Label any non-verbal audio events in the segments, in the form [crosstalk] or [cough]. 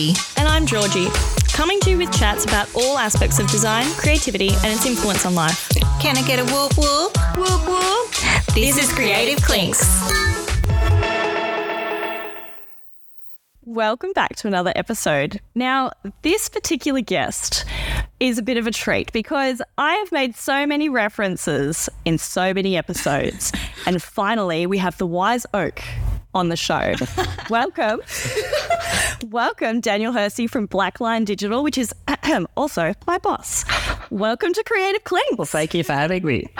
And I'm Georgie, coming to you with chats about all aspects of design, creativity, and its influence on life. Can I get a whoop whoop? Whoop whoop! This is Creative Clinks. Welcome back to another episode. Now, this particular guest is a bit of a treat because I have made so many references in so many episodes. [laughs] and finally, we have the wise oak on the show. [laughs] Welcome. Welcome, Daniel Hersee from Black Lion Digital, which is [clears throat] also my boss. Welcome to Creative Clinks. Well, thank you for having me. [laughs]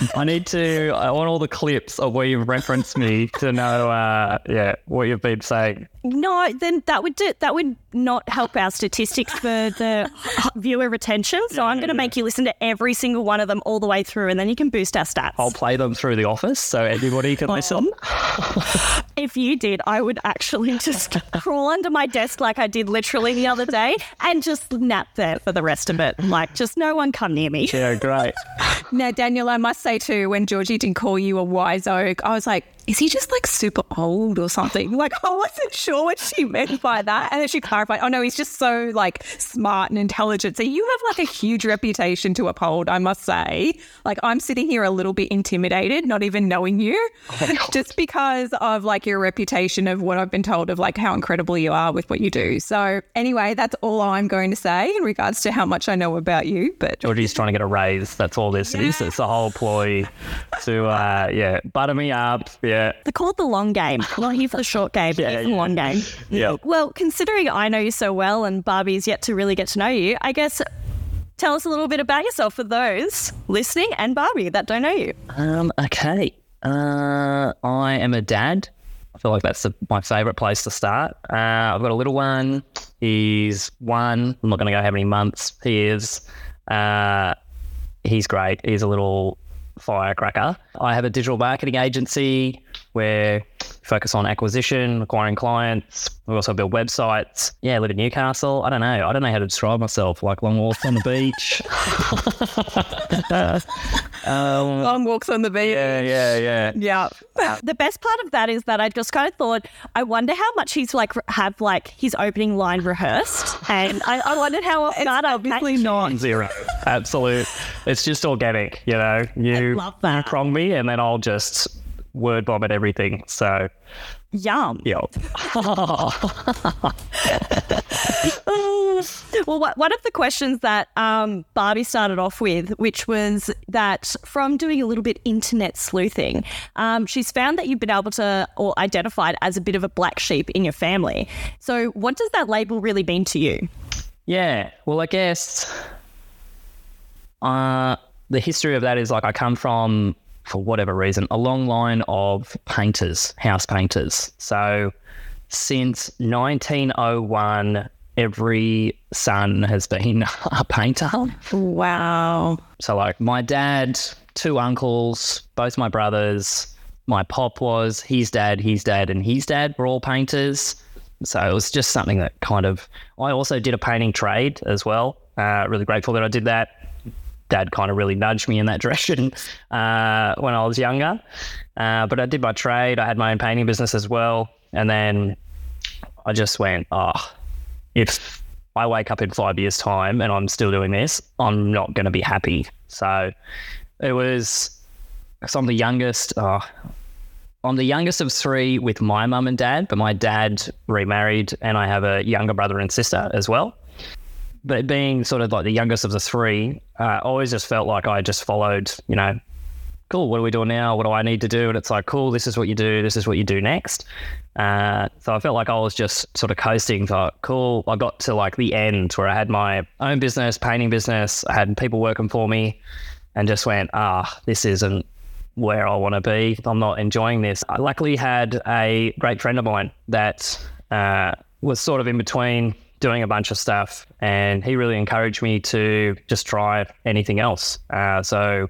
[laughs] I need to, I want all the clips of where you've referenced me to know, uh, yeah, what you've been saying. No, then that would do, that would not help our statistics for the viewer retention. So I'm going to make you listen to every single one of them all the way through, and then you can boost our stats. I'll play them through the office so everybody can oh. listen. [laughs] [laughs] if you did, I would actually just crawl under my desk like I did literally the other day and just nap there for the rest of it. Like, just no one come near me. Yeah, great. [laughs] Now, Daniel, I must say too, when Georgie didn't call you a wise oak, I was like, is he just like super old or something? Like, I wasn't sure what she meant by that. And then she clarified, oh no, he's just so like smart and intelligent. So you have like a huge reputation to uphold, I must say. Like, I'm sitting here a little bit intimidated, not even knowing you, oh just because of like your reputation of what I've been told of like how incredible you are with what you do. So, anyway, that's all I'm going to say in regards to how much I know about you. But Georgie's trying to get a raise. That's all this yeah. is. It's a whole ploy to, uh, yeah, butter me up. Yeah yeah. They're called the long game. [laughs] Not here for the short game, but yeah, yeah. the long game. [laughs] Yeah. Well, considering I know you so well and Barbie's yet to really get to know you, I guess tell us a little bit about yourself for those listening and Barbie that don't know you. Um, okay. Uh, I am a dad. I feel like that's the, my favorite place to start. Uh, I've got a little one. He's one. I'm not going to go how many months he is. Uh, he's great. He's a little firecracker. I have a digital marketing agency where focus on acquisition, acquiring clients. We also build websites. Yeah, I live in Newcastle. I don't know. I don't know how to describe myself. Like long walks on the beach. [laughs] [laughs] um, long walks on the beach. Yeah, yeah, yeah. Yeah. The best part of that is that I just kind of thought, I wonder how much he's like have like his opening line rehearsed, and I, I wondered how it's obviously not zero. Absolute. It's just organic. You know, you love that. prong me, and then I'll just word vomit everything. So, yum. [laughs] Yeah. [laughs] well, one of the questions that um, Barbie started off with, which was that from doing a little bit internet sleuthing, um, she's found that you've been able to or identified as a bit of a black sheep in your family. So, what does that label really mean to you? Yeah. Well, I guess uh, the history of that is like I come from for whatever reason, a long line of painters, house painters. So since 1901, every son has been [laughs] a painter. Wow. So, like, my dad, two uncles, both my brothers, my pop was, his dad, his dad, and his dad were all painters. So it was just something that kind of. I also did a painting trade as well. Uh, really grateful that I did that dad kind of really nudged me in that [laughs] direction uh, when I was younger. Uh, but I did my trade. I had my own painting business as well. And then I just went, oh, if I wake up in five years' time and I'm still doing this, I'm not going to be happy. So it was, so I'm the youngest. Oh, I'm the youngest of three with my mum and dad, but my dad remarried and I have a younger brother and sister as well but being sort of like the youngest of the three, uh, always just felt like I just followed, you know, cool, what are we doing now? What do I need to do? And it's like, cool, this is what you do, this is what you do next. Uh, so I felt like I was just sort of coasting. Thought, cool. I got to like the end where I had my own business, painting business. I had people working for me, and just went, ah, this isn't where I want to be. I'm not enjoying this. I luckily had a great friend of mine that uh, was sort of in between doing a bunch of stuff, and he really encouraged me to just try anything else. Uh, so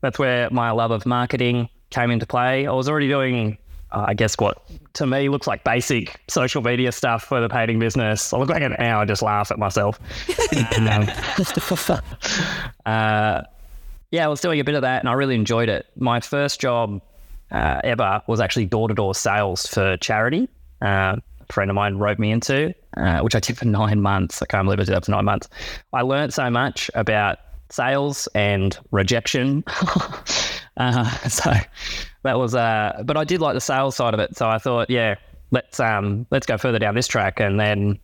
that's where my love of marketing came into play. I was already doing, uh, I guess, what to me looks like basic social media stuff for the painting business. I look like now, I just laugh at myself. [laughs] um, [laughs] uh, yeah, I was doing a bit of that, and I really enjoyed it. My first job uh, ever was actually door to door sales for charity. Friend of mine roped me into, uh, which I did for nine months. I can't believe I did that for nine months. I learned so much about sales and rejection. [laughs] uh, so that was, uh, but I did like the sales side of it. So I thought, yeah, let's um, let's go further down this track. And then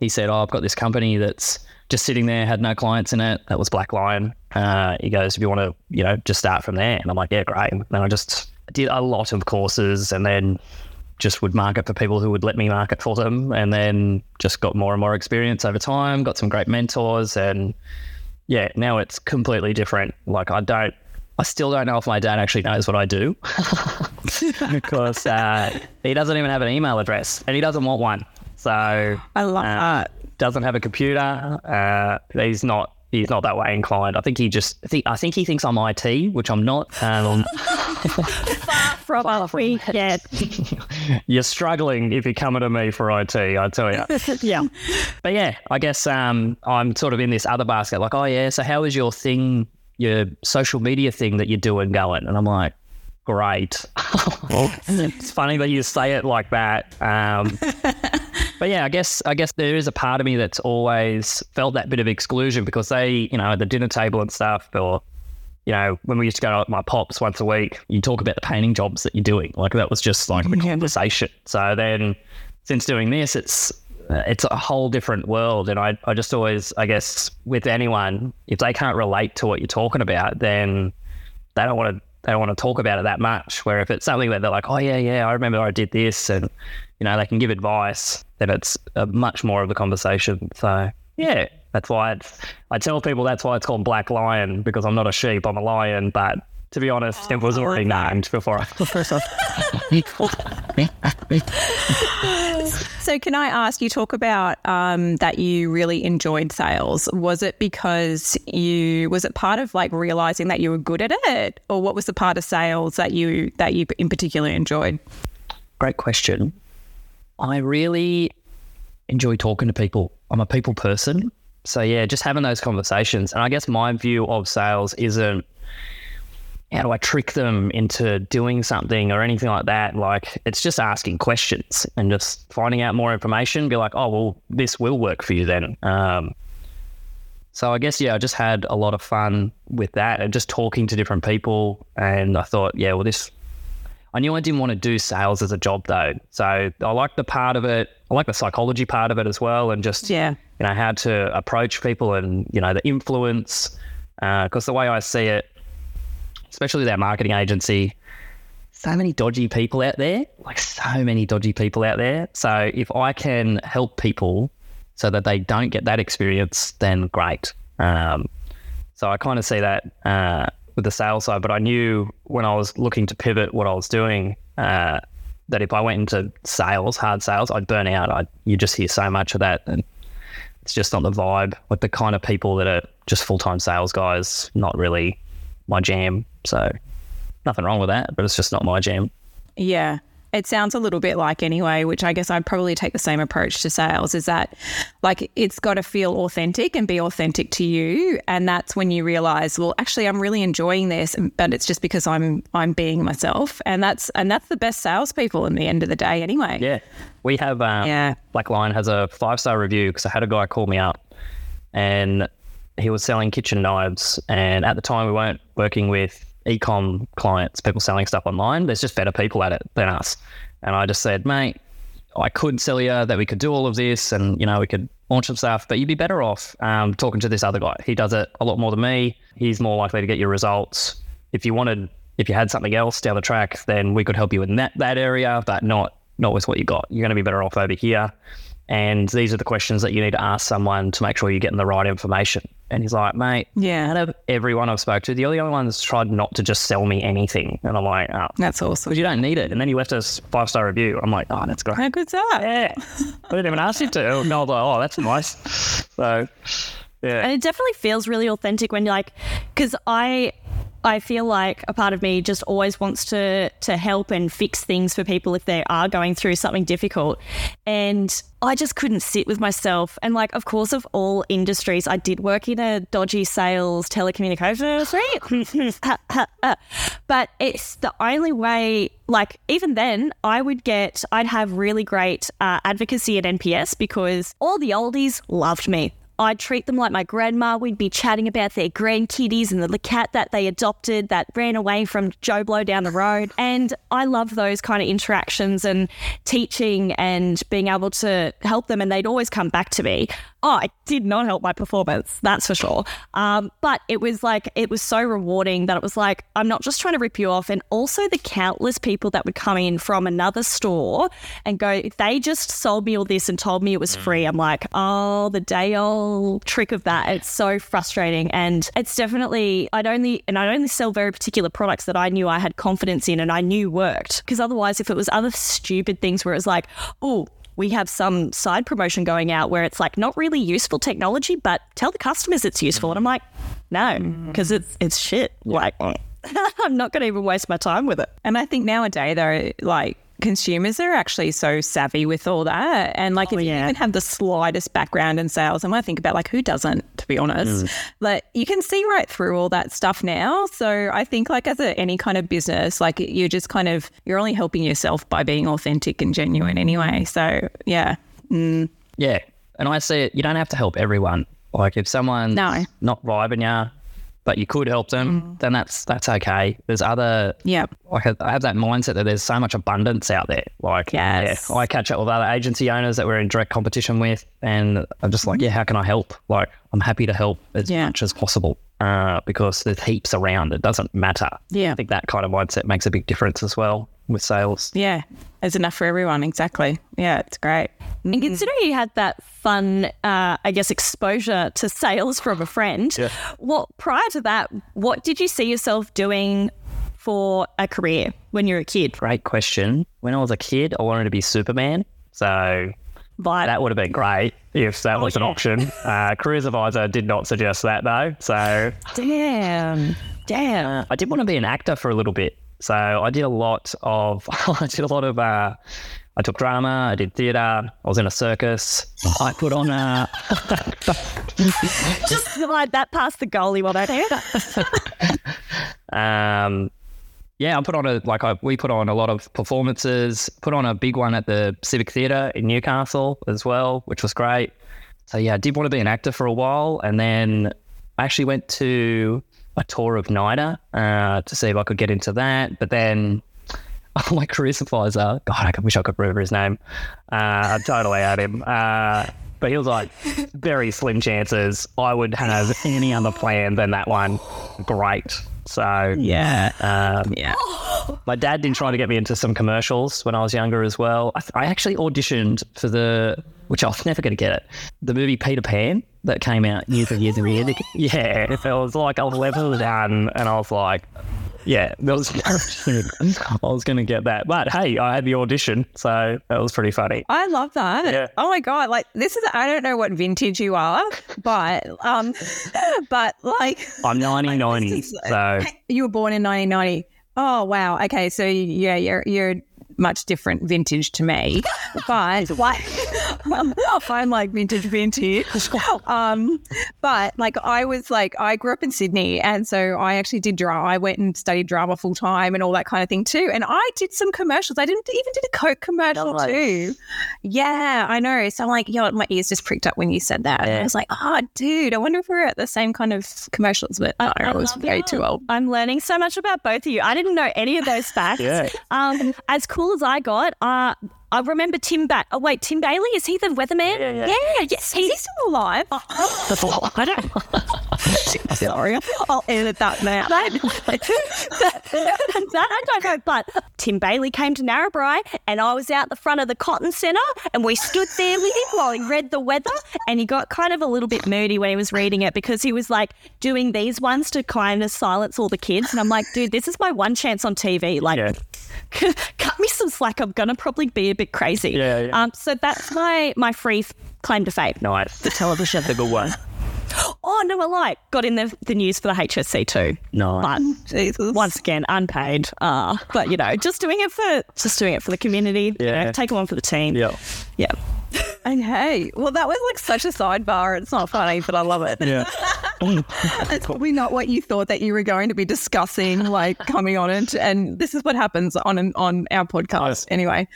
he said, "Oh, I've got this company that's just sitting there, had no clients in it. That was Black Lion." Uh, he goes, "If you want to, you know, just start from there." And I'm like, "Yeah, great." And then I just did a lot of courses, and then just would market for people who would let me market for them, and then just got more and more experience over time. Got some great mentors, and yeah, now it's completely different. Like I don't. I still don't know if my dad actually knows what I do [laughs] [laughs] because uh, he doesn't even have an email address and he doesn't want one. So I love uh, that. doesn't have a computer. Uh, he's not. He's not that way inclined. I think he just. I think. I think he thinks I'm IT, which I'm not. Um, From what we get. you're struggling if you're coming to me for IT. I tell you. [laughs] Yeah. But yeah, I guess um, I'm sort of in this other basket. Like, oh yeah, so how is your thing, your social media thing that you're doing going? And I'm like, great. [laughs] it's funny that you say it like that. Um, [laughs] but yeah, I guess I guess there is a part of me that's always felt that bit of exclusion because they, you know, at the dinner table and stuff, or you know, when we used to go out with my pops once a week, you talk about the painting jobs that you're doing. Like that was just like the conversation. So then, since doing this, it's uh, it's a whole different world, and I I just always I guess with anyone, if they can't relate to what you're talking about, then they don't want to they don't want to talk about it that much. Where if it's something that they're like, oh yeah, yeah, I remember I did this, and you know they can give advice, then it's a much more of the conversation. So yeah, that's why it's, I tell people that's why it's called Black Lion because I'm not a sheep, I'm a lion. But to be honest, it was already named before I. [laughs] So, can I ask you talk about um, that you really enjoyed sales? Was it because you was it part of like realizing that you were good at it, or what was the part of sales that you that you in particular enjoyed? Great question. I really enjoy talking to people. I'm a people person. So yeah, just having those conversations. And I guess my view of sales isn't how do I trick them into doing something or anything like that. Like it's just asking questions and just finding out more information. Be like, oh well, this will work for you then. Um, so I guess yeah, I just had a lot of fun with that and just talking to different people. And I thought, yeah, well, this. I knew I didn't want to do sales as a job though. So I like the part of it. I like the psychology part of it as well, and just Yeah. you know how to approach people and you know the influence. Because the way I see it, especially with our marketing agency, so many dodgy people out there, like so many dodgy people out there. So if I can help people so that they don't get that experience, then great. Um, so I kind of see that uh, with the sales side, but I knew when I was looking to pivot what I was doing uh, that if I went into sales, hard sales, I'd burn out. I you just hear so much of that, and it's just not the vibe. Like the kind of people that are just full time sales guys, not really my jam. So nothing wrong with that, but it's just not my jam. Yeah. It sounds a little bit like anyway, which I guess I'd probably take the same approach to sales is that like it's got to feel authentic and be authentic to you. And that's when you realize, well, actually I'm really enjoying this, but it's just because I'm I'm being myself. And that's and that's the best salespeople in the end of the day anyway. Yeah, we have. Um, Yeah. Black Lion has a five star review because I had a guy call me up, and he was selling kitchen knives. And at the time, we weren't working with ecom clients, people selling stuff online. There's just better people at it than us. And I just said, mate, I could sell you that we could do all of this, and you know we could launch some stuff, but you'd be better off um, talking to this other guy. He does it a lot more than me. He's more likely to get your results. If you wanted, if you had something else down the track, then we could help you in that that area, but not not with what you got. You're going to be better off over here. And these are the questions that you need to ask someone to make sure you're getting the right information. And he's like, mate, Yeah. out of everyone I've spoke to, the only one that's tried not to just sell me anything. And I'm like, oh, That's awesome. because you don't need it. And then he left us five star review. I'm like, oh, that's great. How good's that? Yeah, [laughs] I didn't even ask you to. And I was like, oh, that's nice. So, yeah, And it definitely feels really authentic when you're like, because I I feel like a part of me just always wants to to help and fix things for people if they are going through something difficult. And I just couldn't sit with myself. And like, of course, of all industries, I did work in a dodgy sales telecommunications [sighs] industry. [laughs] but it's the only way. Like even then, I would get, I'd have really great uh, advocacy at NPS because all the oldies loved me. I'd treat them like my grandma. We'd be chatting about their grandkitties and the cat that they adopted that ran away from Joe Blow down the road. And I love those kind of interactions and teaching and being able to help them. And they'd always come back to me. Oh, it did not help my performance, that's for sure. Um, but it was like, it was so rewarding that it was like, I'm not just trying to rip you off. And also the countless people that would come in from another store and go, they just sold me all this and told me it was free. I'm like, oh, the day old trick of that. It's so frustrating. And it's definitely, I'd only, and I'd only sell very particular products that I knew I had confidence in and I knew worked. Because otherwise, if it was other stupid things where it was like, oh, we have some side promotion going out where it's like not really useful technology, but tell the customers it's useful. And I'm like, no, mm. because it's it's shit. Like, [laughs] I'm not going to even waste my time with it. And I think nowadays, though, like consumers are actually so savvy with all that. And like, if you even have the slightest background in sales, and when I think about like who doesn't, to be honest, like you can see right through all that stuff now. So I think like as a, any kind of business, like you're just kind of you're only helping yourself by being authentic and genuine anyway. So yeah. Mm. Yeah. And I see it, you don't have to help everyone. Like if someone's No. not vibing you, but you could help them, then that's that's okay. There's other Yeah. like I have that mindset that there's so much abundance out there. Like Yes. yeah, I catch up with other agency owners that we're in direct competition with, and I'm just like, yeah, how can I help? Like I'm happy to help as Yeah. much as possible. Uh, because there's heaps around. It doesn't matter. Yeah. I think that kind of mindset makes a big difference as well with sales. Yeah. There's enough for everyone. Exactly. Yeah. It's great. And considering you had that fun, uh, I guess, exposure to sales from a friend, what prior to that, what did you see yourself doing for a career when you were a kid? Great question. When I was a kid, I wanted to be Superman. So But that would have been great if that was an yeah. option. Uh, Careers Advisor did not suggest that though. So damn, damn. I did want to be an actor for a little bit. So I did a lot of, [laughs] I did a lot of, uh, I took drama, I did theatre, I was in a circus. I put on a, [laughs] Just slide that past the goalie while they're there. [laughs] um, yeah, I put on a, like, I, we put on a lot of performances, put on a big one at the Civic Theatre in Newcastle as well, which was great. So yeah, I did want to be an actor for a while. And then I actually went to a tour of NIDA uh, to see if I could get into that. But then [laughs] my career advisor, God, I wish I could remember his name. Uh, I totally had him. Uh, but he was like, very slim chances I would have any other plan than that one. Great. So Yeah. um, Yeah. [gasps] my dad did try to get me into some commercials when I was younger as well. I, I actually auditioned for the, which I was never going to get it, the movie Peter Pan that came out years and years and years ago. [laughs] Yeah, it was like I was level done, and I was like, yeah, that was [laughs] I was going to get that. But hey, I had the audition, so that was pretty funny. I love that. Yeah. Oh my god! Like this is I don't know what vintage you are, but um, [laughs] but like I'm 1990, This is- so you were born in 1990. Oh wow. Okay, so yeah, you're you're much different vintage to me, [laughs] but like [laughs] I'm like vintage vintage. Um, but like I was like I grew up in Sydney, and so I actually did drama. I went and studied drama full time and all that kind of thing too. And I did some commercials. I didn't even did a Coke commercial Nice. too. Yeah, I know. So I'm like, yo, my ears just pricked up when you said that. Yeah. I was like, oh, dude, I wonder if we're at the same kind of commercials. But no, I, was way that. too old. I'm learning so much about both of you. I didn't know any of those [laughs] facts. Yeah. Um, as cool as I got, uh, I remember Tim Bat. Oh wait, Tim Bailey is he the weatherman? Yeah, yeah. yeah yes, Is he still alive? Oh, oh. [laughs] I don't. [laughs] Sorry, I'll edit that now. that, I don't know, but Tim Bailey came to Narrabri and I was out the front of the Cotton Centre and we stood there with him while he read the weather and he got kind of a little bit moody when he was reading it because he was like doing these ones to kind of silence all the kids and I'm like, dude, this is my one chance on TV. Like, Yeah. [laughs] cut me some slack. I'm gonna probably be a bit crazy. Yeah, yeah. Um, so that's my my free claim to fame. nice. The television, the good one. [gasps] Oh no, I like got in the, the news for the HSC too. No. But Jesus. once again, unpaid. Uh, but you know, just doing it for just doing it for the community. You Yeah. know, take one for the team. Yeah. Yeah. Okay. Well, that was like such a sidebar. It's not funny, but I love it. Yeah. [laughs] It's probably not what you thought that you were going to be discussing, like coming on it. And this is what happens on an, on our podcast. Nice. Anyway,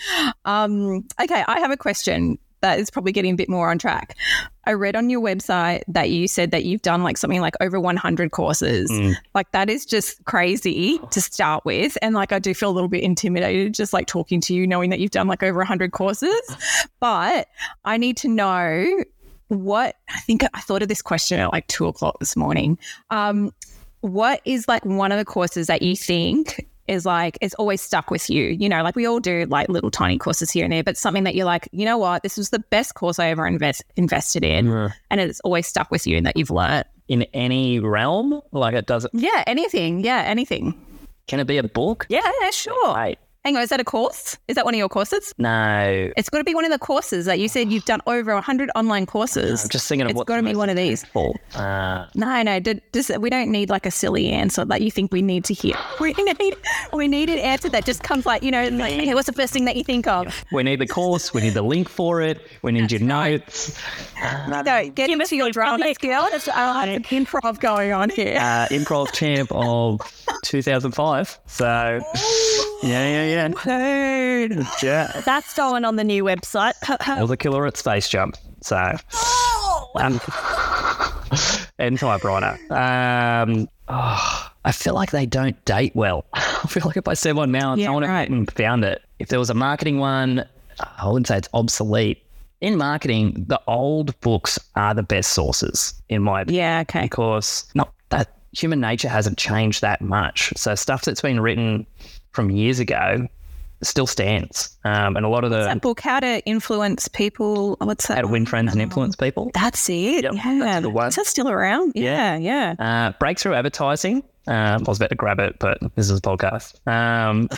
um, okay, I have a question that is probably getting a bit more on track. I read on your website that you said that you've done like something like over 100 courses. Like that is just crazy to start with. And like I do feel a little bit intimidated just like talking to you, knowing that you've done like over 100 courses. But I need to know what I think I thought of this question at like two o'clock this morning. Um, what is like one of the courses that you think is like it's always stuck with you? You know, like we all do like little tiny courses here and there, but something that you're like, you know what, this was the best course I ever invest invested in, and it's always stuck with you and that you've learned. In any realm, like it doesn't. Yeah, anything. Yeah, anything. Can it be a book? Yeah, yeah, sure. Right. Hang on, is that a course? Is that one of your courses? No. It's got to be one of the courses that you said you've done over 100 online courses. I'm just thinking of It's what's got to be one of these. impactful. Uh, No, no, d- just, we don't need like a silly answer that you think we need to hear. [laughs] We need, we need an answer that just comes like, you know, like, hey, what's the first thing that you think of? we need the course. We need the link for it. We need your notes. No, get into your drama skill. It's uh, an improv going on here. Uh, improv champ of 2005. So, yeah, yeah, yeah. Yeah. That's going on the new website. I the killer at Space Jump. So, um, and [laughs] typewriter. Um, oh, I feel like they don't date well. [laughs] I feel like if I said one now and Yeah, someone right. found it, if there was a marketing one, I wouldn't say it's obsolete. In marketing, the old books are the best sources, in my opinion Yeah, okay. because not that human nature hasn't changed that much. So stuff that's been written from years ago still stands. Um, and a lot of the That book, How to Influence People, what's that? how to win friends and influence people. That's it. Yep, yeah. that's the one. Is that still around? Yeah, yeah. Uh, breakthrough advertising. Um, I was about to grab it, but this is a podcast. Um,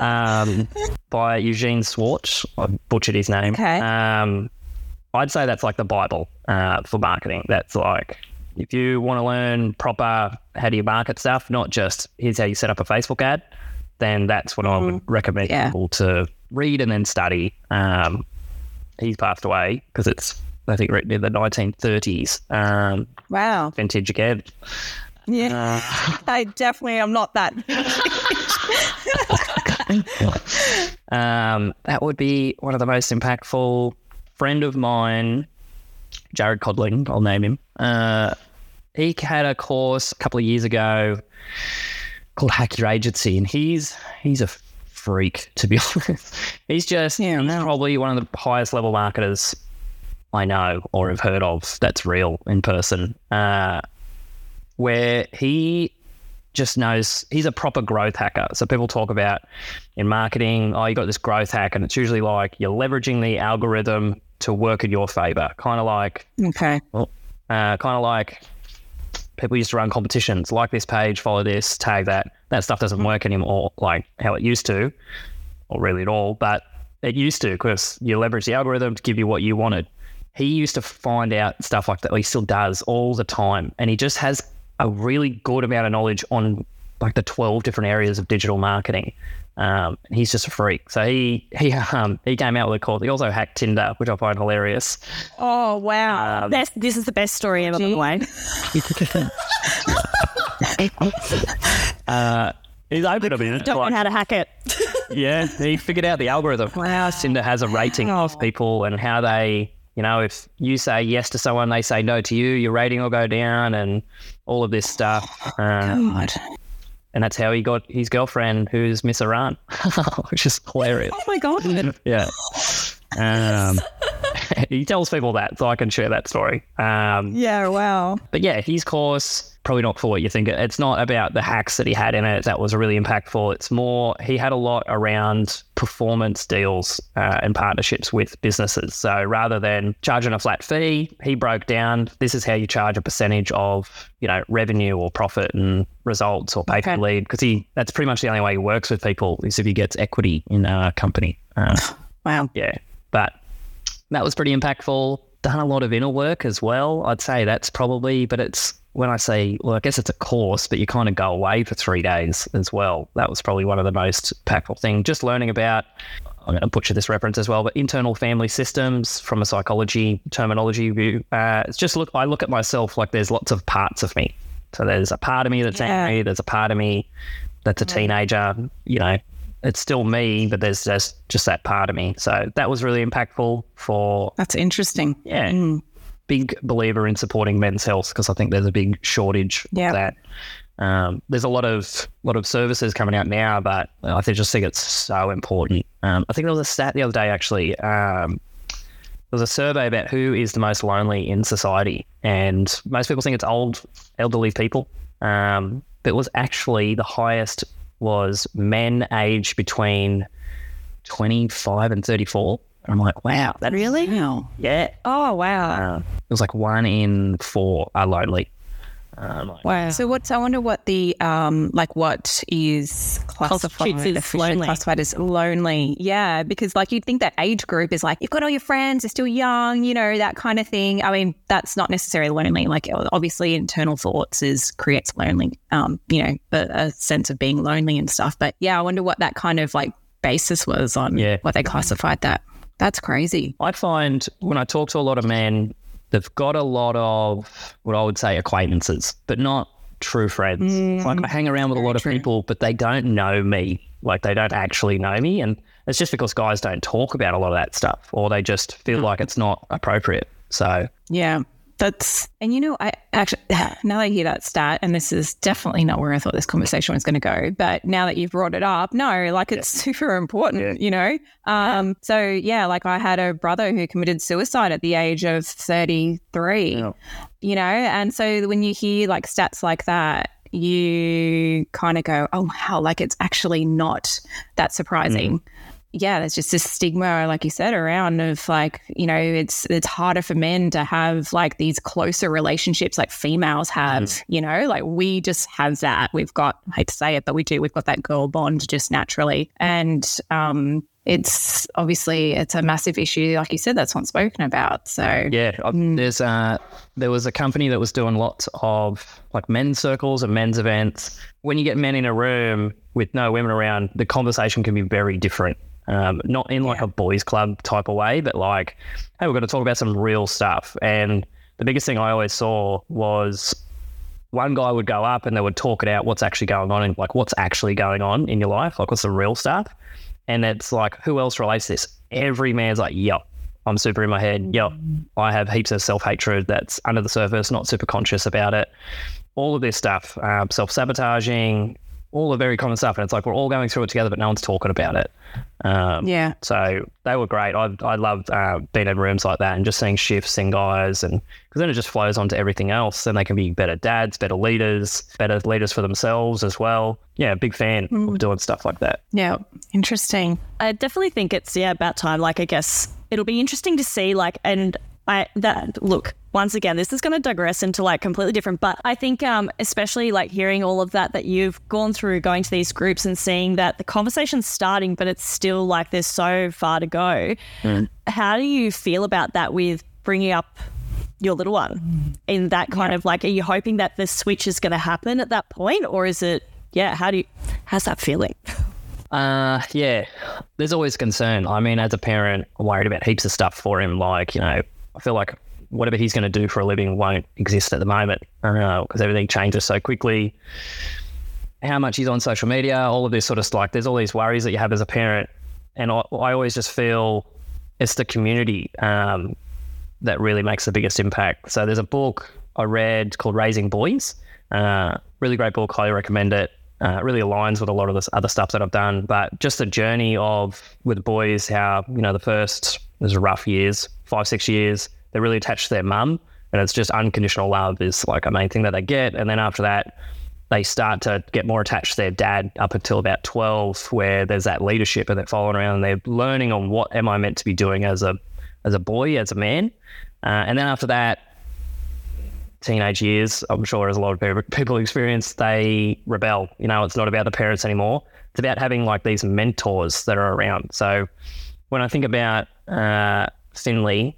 [laughs] um, by Eugene Schwartz. I butchered his name. Okay. Um, I'd say that's like the Bible uh, for marketing. That's like if you want to learn proper how do you market stuff, not just here's how you set up a Facebook ad, then that's what I would recommend Yeah. people to read and then study. Um, he's passed away because it's I think written in the 1930s. Um, Wow. vintage again. Yeah. I definitely am not that. [laughs] Um, that would be one of the most impactful. Friend of mine, Jared Codling, I'll name him. Uh, he had a course a couple of years ago called Hack Your Agency, and he's he's a freak to be [laughs] honest. He's just Yeah, know. probably one of the highest level marketers I know or have heard of. That's real in person. Uh, where he just knows he's a proper growth hacker. So people talk about in marketing, oh, you got this growth hack, and it's usually like you're leveraging the algorithm to work in your favor. Kind of like, Okay. uh, kind of like people used to run competitions, like this page, follow this, tag that. That stuff doesn't work anymore, like how it used to, or really at all. But it used to because you leverage the algorithm to give you what you wanted. He used to find out stuff like that. He still does all the time, and he just has a really good amount of knowledge on like the twelve different areas of digital marketing. Um, and he's just a freak. So he he um, he came out with a call. He also hacked Tinder, which I find hilarious. Oh, wow. Um, That's, this is the best story ever, by the way. [laughs] uh, he's open about it. Don't Like, know how to hack it. yeah, he figured out the algorithm. Wow. Tinder has a rating of people and how they, you know, if you say yes to someone, they say no to you, your rating will go down and all of this stuff. Uh, God. And that's how he got his girlfriend, who's Miss Iran, [laughs] which is hilarious. Oh, my God. [laughs] Yeah. Um, [laughs] he tells people that, so I can share that story. Um, Yeah, wow. but yeah, his course probably not for what you think. It's not about the hacks that he had in it that was really impactful. It's more he had a lot around performance deals uh, and partnerships with businesses. So rather than charging a flat fee, he broke down this is how you charge a percentage of you know revenue or profit and results or pay per Okay. lead because he that's pretty much the only way he works with people is if he gets equity in a company. Uh, [sighs] Wow. yeah, but that was pretty impactful. done a lot of inner work as well. I'd say that's probably, but it's when I say, well, I guess it's a course, but you kind of go away for three days as well. That was probably one of the most impactful things. Just learning about, I'm going to butcher this reference as well, but internal family systems from a psychology terminology view. Uh, it's just look, I look at myself like there's lots of parts of me. So there's a part of me that's Yeah. angry, there's a part of me that's a teenager, you know, it's still me, but there's just just that part of me. So that was really impactful for That's interesting. yeah, Mm. Big believer in supporting men's health because I think there's a big shortage Yeah. of that. Um, there's a lot of lot of services coming out now, but I think- just think it's so important. Um, I think there was a stat the other day actually. Um, there was a survey about who is the most lonely in society, and most people think it's old, elderly people. Um, but it was actually the highest was men aged between 25 and 34. And I'm like, wow, that Really? Wow. yeah. Oh wow. Uh, it was like one in four are lonely. Um, like, Wow. So what's I wonder what the um like what is classified Constitutes as lonely. classified as lonely? Yeah, because like you'd think that age group is like you've got all your friends, they're still young, you know that kind of thing. I mean, that's not necessarily lonely. Like obviously, internal thoughts is creates lonely. Um, you know, a, a sense of being lonely and stuff. But yeah, I wonder what that kind of like basis was on Yeah. what they classified that. That's crazy. I find when I talk to a lot of men, they've got a lot of what I would say acquaintances, but not true friends. Mm, like I hang around with a lot of true. people, but they don't know me. Like they don't actually know me. And it's just because guys don't talk about a lot of that stuff or they just feel hmm. like it's not appropriate. So Yeah. That's, and you know, I actually, [sighs] now that I hear that stat, and this is definitely not where I thought this conversation was going to go, but now that you've brought it up, no, like it's super important, you know? Um, so yeah, like I had a brother who committed suicide at the age of 33, Yeah. you know? And so when you hear like stats like that, you kind of go, oh, wow, like it's actually not that surprising yeah, there's just this stigma, like you said, around of like, you know, it's it's harder for men to have like these closer relationships like females have, you know, like we just have that. We've got, I hate to say it, but we do, we've got that girl bond just naturally. And um it's obviously it's a massive issue. Like you said, that's not spoken about. So Yeah, I- there's uh there was a company that was doing lots of like men's circles and men's events. When you get men in a room with no women around, the conversation can be very different. Um, not in like a boys' club type of way, but like, hey, we're going to talk about some real stuff. And the biggest thing I always saw was one guy would go up and they would talk it out what's actually going on and like what's actually going on in your life, like what's the real stuff. And it's like, who else relates this? Every man's like, yep, I'm super in my head. Yep, I have heaps of self hatred that's under the surface, not super conscious about it. All of this stuff, um, self sabotaging, all the very common stuff. And it's like we're all going through it together, but no one's talking about it. Um, yeah. so they were great. I I loved uh, being in rooms like that and just seeing shifts in guys, and because then it just flows on to everything else. Then they can be better dads, better leaders, better leaders for themselves as well. Yeah, big fan of doing stuff like that. Yeah. Interesting. I definitely think it's yeah about time. Like I guess it'll be interesting to see like and I that look once again this is going to digress into like completely different. But I think um especially like hearing all of that that you've gone through going to these groups and seeing that the conversation's starting, but it's still like there's so far to go. How do you feel about that with bringing up your little one in that kind of like are you hoping that the switch is going to happen at that point or is it yeah how do you how's that feeling [laughs] Uh, yeah, there's always concern. I mean, as a parent, I'm worried about heaps of stuff for him. Like, you know, I feel like whatever he's going to do for a living won't exist at the moment because everything changes so quickly. How much he's on social media, all of this sort of stuff. Like, there's all these worries that you have as a parent. And I, I always just feel it's the community um, that really makes the biggest impact. So there's a book I read called Raising Boys. Uh, really great book, highly recommend it. Uh, it really aligns with a lot of this other stuff that I've done. But just the journey of with boys, how you know the first there's rough years, five six years, they're really attached to their mum, and it's just unconditional love is like a main thing that they get. And then after that, they start to get more attached to their dad up until about 12 where there's that leadership and they're following around and they're learning on what am i meant to be doing as a as a boy as a man. Uh, and then after that teenage years i'm sure as a lot of people- people experience they rebel. You know it's not about the parents anymore. It's about having like these mentors that are around. So when i think about uh, finley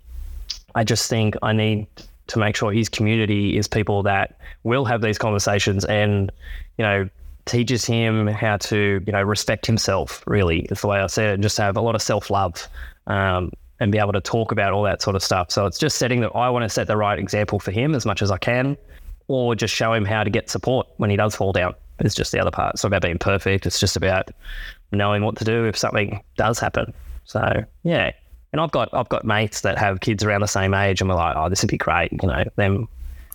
I just think I need to make sure his community is people that will have these conversations and, you know, teaches him how to, you know, respect himself, really, is the way I say it, and just have a lot of self love um, and be able to talk about all that sort of stuff. So it's just setting that I want to set the right example for him as much as I can, or just show him how to get support when he does fall down. It's just the other part. It's not about being perfect. It's just about knowing what to do if something does happen. So yeah. And I've got I've got mates that have kids around the same age, and we're like, oh, this would be great. You know, them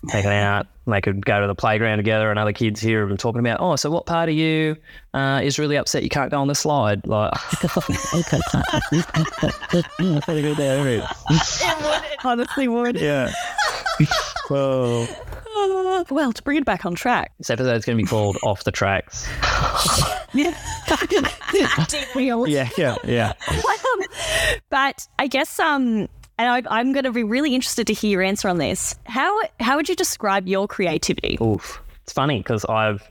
taken out. They could go to the playground together, and other kids hear them talking about, oh, so what part of you uh, is really upset you can't go on the slide? Like, okay, that's a good idea. It would, Honestly, would. yeah. [laughs] Whoa. Well, to bring it back on track. This episode's going to be called Off the Tracks. [laughs] [laughs] [laughs] Wheels. Yeah, yeah, yeah. [laughs] But I guess um and I, I'm going to be really interested to hear your answer on this. How how would you describe your creativity? Oof. It's funny because I've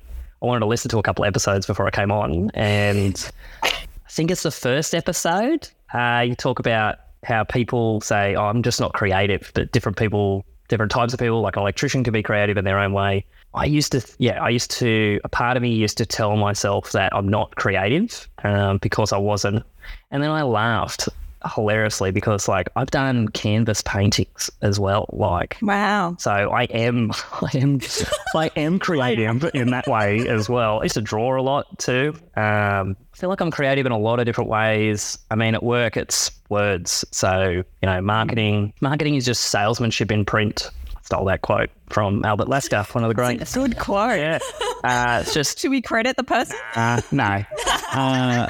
I wanted to listen to a couple episodes before I came on, and I think it's the first episode. Uh, you talk about how people say, "Oh, I'm just not creative," but different people, different types of people, like an electrician, can be creative in their own way. I used to, yeah, I used to. A part of me used to tell myself that I'm not creative um, because I wasn't, and then I laughed hilariously because, like, I've done canvas paintings as well, like. Wow. So I am, [laughs] I am, I am creative in that way as well. I used to draw a lot too. Um, I feel like I'm creative in a lot of different ways. I mean, at work, it's words. So you know, marketing, marketing is just salesmanship in print. Stole that quote from Albert Lasker, one of the great. It's a good quote. Yeah, uh, it's just [laughs] Should we credit the person? uh, no, uh,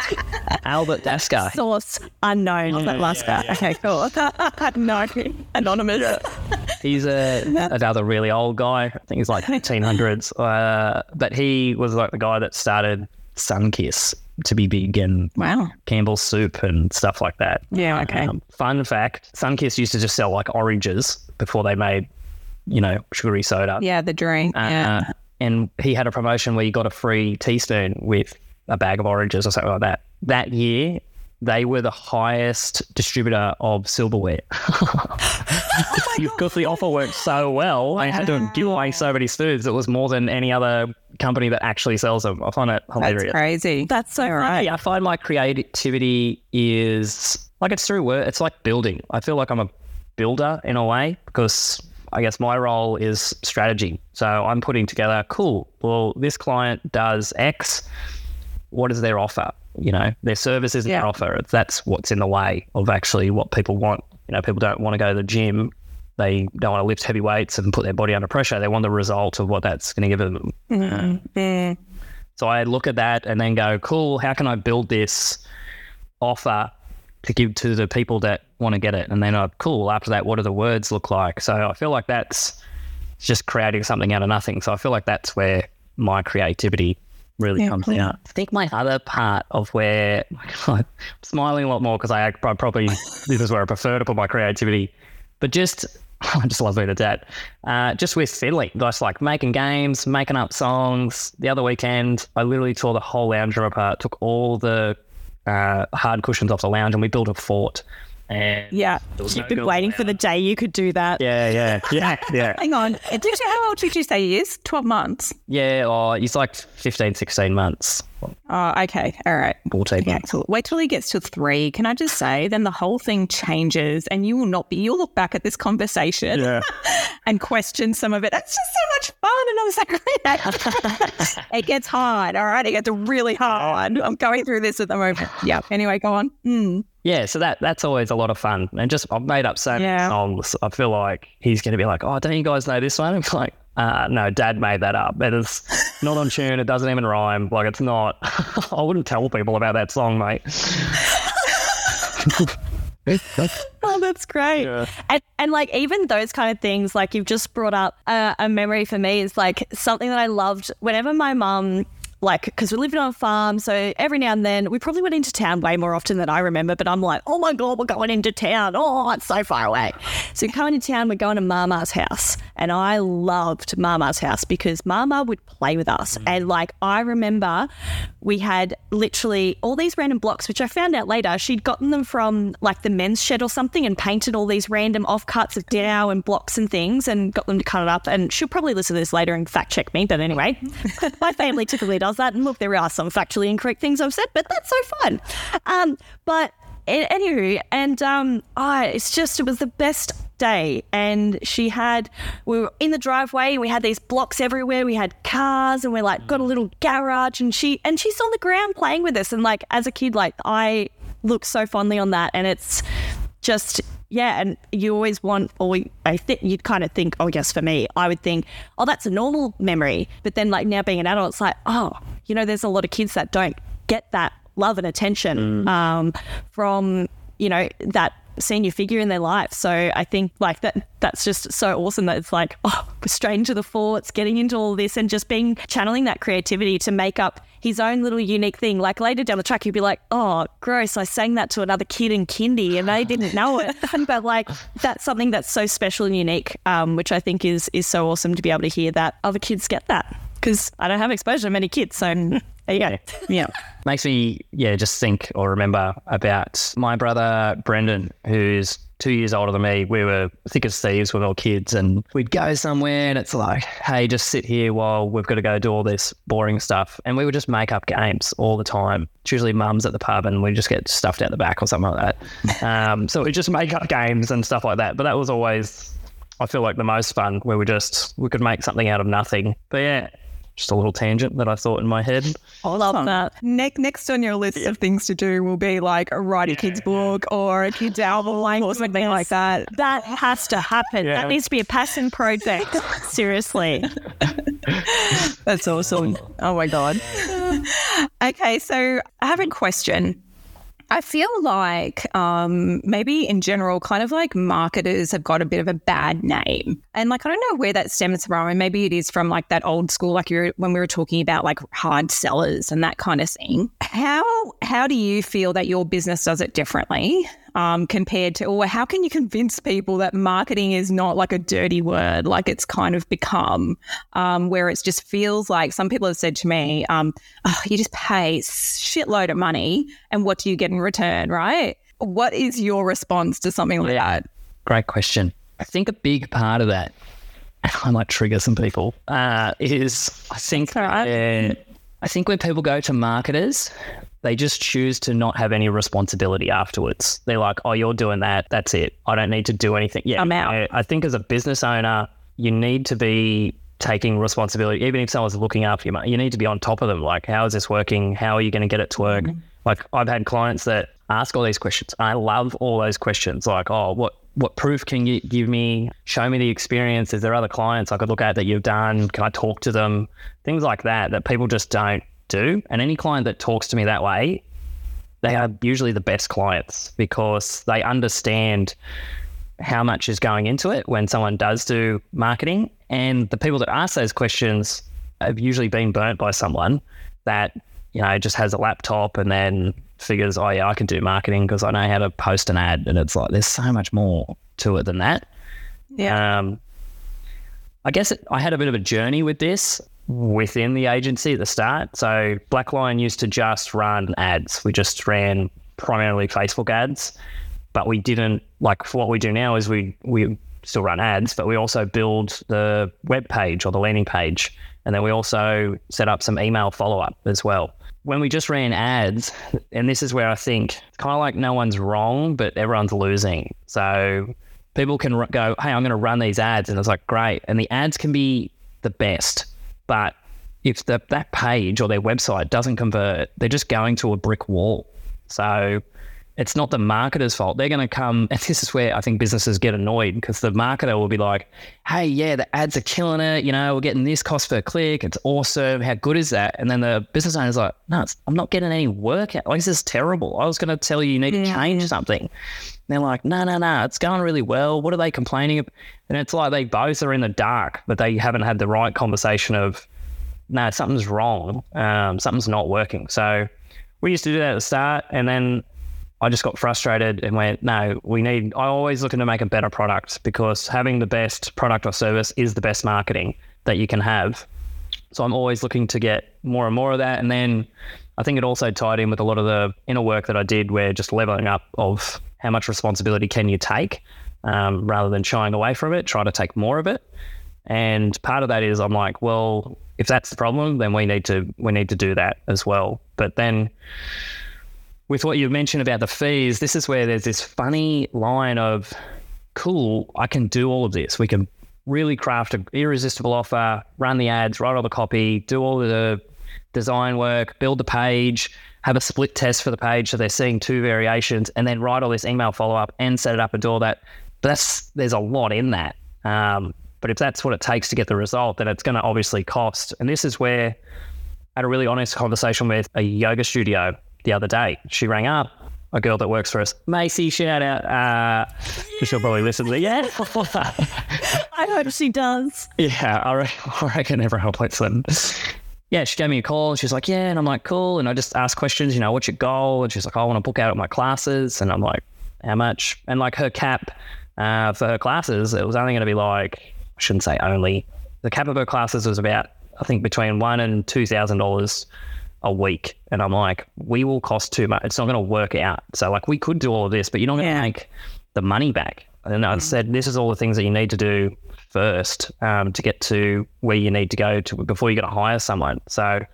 Albert Lasker. Source unknown. That last guy. Okay, cool. [laughs] no, anonymous. He's a, another really old guy. I think he's like [laughs] 1800s. Uh, but he was like the guy that started Sunkist to be big and Wow. Campbell's soup and stuff like that. Yeah, okay. Um, fun fact: Sunkist used to just sell like oranges before they made, you know, sugary soda. Yeah, the drink. Uh, yeah. and he had a promotion where you got a free teaspoon with a bag of oranges or something like that. That year, they were the highest distributor of silverware. [laughs] because the offer worked so well, they had to give away so many spoons. It was more than any other company that actually sells them. I find it That's hilarious. crazy. That's so Yeah, I find my creativity is like it's through work. It's like building. I feel like I'm a builder in a way because I guess my role is strategy. So I'm putting together, cool. Well, this client does X. What is their offer? You know, their service isn't Yeah. their offer. That's what's in the way of actually what people want. You know, people don't want to go to the gym. They don't want to lift heavy weights and put their body under pressure. They want the result of what that's going to give them. Mm. So I look at that and then go, cool, how can I build this offer to give to the people that want to get it? And then, uh, cool, after that, what do the words look like? So I feel like that's just creating something out of nothing. So I feel like that's where my creativity really Yeah, comes out. I think my other part of where [laughs] I'm smiling a lot more because I, I probably, this is where I prefer to put my creativity, but just. [laughs] I just love being a dad. Uh, just with fiddling, just like making games, making up songs. The other weekend, I literally tore the whole lounge room apart, took all the uh, hard cushions off the lounge, and we built a fort. And Yeah. there was You've no been waiting for the day you could do that. Yeah, yeah, yeah, [laughs] yeah. Hang on. Did you, how old did you say he is? 12 months. Yeah, oh, he's like 15, 16 months, Oh, okay. All right. 14 Yeah, months. so wait till he gets to three. Can I just say, then the whole thing changes, and you will not be. You'll look back at this conversation Yeah. [laughs] and question some of it. It's just so much fun, and I was like, it gets hard. All right, it gets really hard. I'm going through this at the moment. Yeah. Anyway, go on. Mm. Yeah, so that that's always a lot of fun. And just I've made up so many Yeah. songs. I feel like he's going to be like, "Oh, don't you guys know this one?" [laughs] I'm like, uh, "No, Dad made that up. It is not on tune. It doesn't even rhyme. Like it's not. [laughs] I wouldn't tell people about that song, mate." [laughs] [laughs] Oh, that's great. And, and like even those kind of things, like you've just brought up uh, a memory for me is like something that I loved whenever my mum like, because we lived on a farm. So every now and then, we probably went into town way more often than I remember. But I'm like, oh my God, we're going into town. Oh, it's so far away. So coming to town, we're going to Mama's house. And I loved Mama's house because Mama would play with us. Mm. And like, I remember we had literally all these random blocks, which I found out later. She'd gotten them from like the men's shed or something and painted all these random offcuts of Dow and blocks and things and got them to cut it up. And she'll probably listen to this later and fact check me. But anyway, [laughs] my family typically does that. And look, there are some factually incorrect things I've said, but that's so fun. Um, but anywho, and um, oh, it's just it was the best day. And she had we were in the driveway and we had these blocks everywhere. We had cars and we like got a little garage and she and she's on the ground playing with us. And like as a kid, like I look so fondly on that, and it's just yeah, and you always want, or I think you'd kind of think, oh, yes, for me, I would think, oh, that's a normal memory. But then, like now being an adult, it's like, oh, you know, there's a lot of kids that don't get that love and attention um, from, you know, that senior figure in their life. So I think like that that's just so awesome that it's like, oh, we're straight into the forts, getting into all this and just being channeling that creativity to make up his own little unique thing. Like later down the track, he'd be like, oh, gross, I sang that to another kid in kindy and they didn't know it. [laughs] but like that's something that's so special and unique, um, which I think is is so awesome to be able to hear that other kids get that. Because I don't have exposure to many kids. So [laughs] there you go. Yeah. makes me yeah just think or remember about my brother Brendan who's two years older than me we were thick as thieves when we were kids and we'd go somewhere and it's like hey just sit here while we've got to go do all this boring stuff. And we would just make up games all the time. It's usually mum's at the pub and we just get stuffed out the back or something like that. [laughs] Um, so we just make up games and stuff like that. But that was always I feel like the most fun where we just we could make something out of nothing. But yeah just a little tangent that I thought in my head I love that. Next, next on your list of things to do will be like write a kid's book or a kid's album or something like that. That has to happen. Yeah. That needs to be a passion project. [laughs] Seriously. [laughs] That's awesome. Oh my God. okay, so I have a question. I feel like um, maybe in general, kind of like marketers have got a bit of a bad name. And like, I don't know where that stems from. And maybe it is from like that old school, like you're, when we were talking about like hard sellers and that kind of thing. How, how do you feel that your business does it differently um, compared to, or how can you convince people that marketing is not like a dirty word, like it's kind of become, um, where it just feels like some people have said to me, um, oh, you just pay shitload of money and what do you get in return, right? What is your response to something like that? Great question. I think a big part of that, and [laughs] I might trigger some people, uh, is I think right. uh, I think when people go to marketers, they just choose to not have any responsibility afterwards. They're like, "Oh, you're doing that. That's it. I don't need to do anything." Yeah, I'm out. I, I think as a business owner, you need to be taking responsibility. Even if someone's looking after you, you need to be on top of them. Like, how is this working? How are you going to get it to work? Mm-hmm. Like, I've had clients that ask all these questions. I love all those questions. Like, oh, what what proof can you give me? Show me the experience. Is there other clients I could look at that you've done? Can I talk to them? Things like that that people just don't do. And any client that talks to me that way, they are usually the best clients because they understand how much is going into it when someone does do marketing. And the people that ask those questions have usually been burnt by someone that, you know, just has a laptop and then figures, oh, yeah, I can do marketing because I know how to post an ad. And it's like, there's so much more to it than that. Yeah. Um, I guess it, I had a bit of a journey with this within the agency at the start. So Black Lion used to just run ads. We just ran primarily Facebook ads, but we didn't like what we do now is we we still run ads, but we also build the web page or the landing page, and then we also set up some email follow up as well. When we just ran ads, and this is where I think it's kind of like no one's wrong, but everyone's losing. So people can go, hey, I'm going to run these ads. And it's like, great. And the ads can be the best. But if the, that page or their website doesn't convert, they're just going to a brick wall. So it's not the marketer's fault. They're going to come, [laughs] and this is where I think businesses get annoyed because the marketer will be like, hey, yeah, the ads are killing it. You know, we're getting this cost per click. It's awesome. How good is that? And then the business owner's like, no, it's, I'm not getting any work out. Like, this is terrible. I was going to tell you you need to change something. They're like, no, no, no, it's going really well. What are they complaining? ab-" And it's like they both are in the dark, but they haven't had the right conversation of, no, something's wrong. Um, something's not working. So we used to do that at the start, and then I just got frustrated and went, no, we need. I always looking to make a better product because having the best product or service is the best marketing that you can have. So I'm always looking to get more and more of that, and then I think it also tied in with a lot of the inner work that I did, where just leveling up of how much responsibility can you take, um, rather than shying away from it, try to take more of it. And part of that is I'm like, well, if that's the problem, then we need to we need to do that as well. But then with what you mentioned about the fees, this is where there's this funny line of cool, I can do all of this. We can really craft an irresistible offer, run the ads, write all the copy, do all the design work, build the page, have a split test for the page so they're seeing two variations, and then write all this email follow up and set it up and do all that. But that's there's a lot in that. Um, but if that's what it takes to get the result, then it's going to obviously cost. And this is where I had a really honest conversation with a yoga studio the other day. She rang up, a girl that works for us, Macy, shout out. Uh, she'll probably listen to yeah. [laughs] I hope she does. Yeah, I reckon, [laughs] I reckon everyone will listen. Yeah, she gave me a call and she's like, yeah. And I'm like, cool. And I just asked questions, you know, what's your goal? And she's like, I want to book out at my classes. And I'm like, how much? And like her cap uh, for her classes, it was only going to be like, I shouldn't say only. The cap of her classes was about, I think, between one and two thousand dollars a week. And I'm like, we will cost too much. It's not going to work out. So like, we could do all of this, but you're not going to Yeah. make the money back. And I said, this is all the things that you need to do first um, to get to where you need to go to before you're going to hire someone. So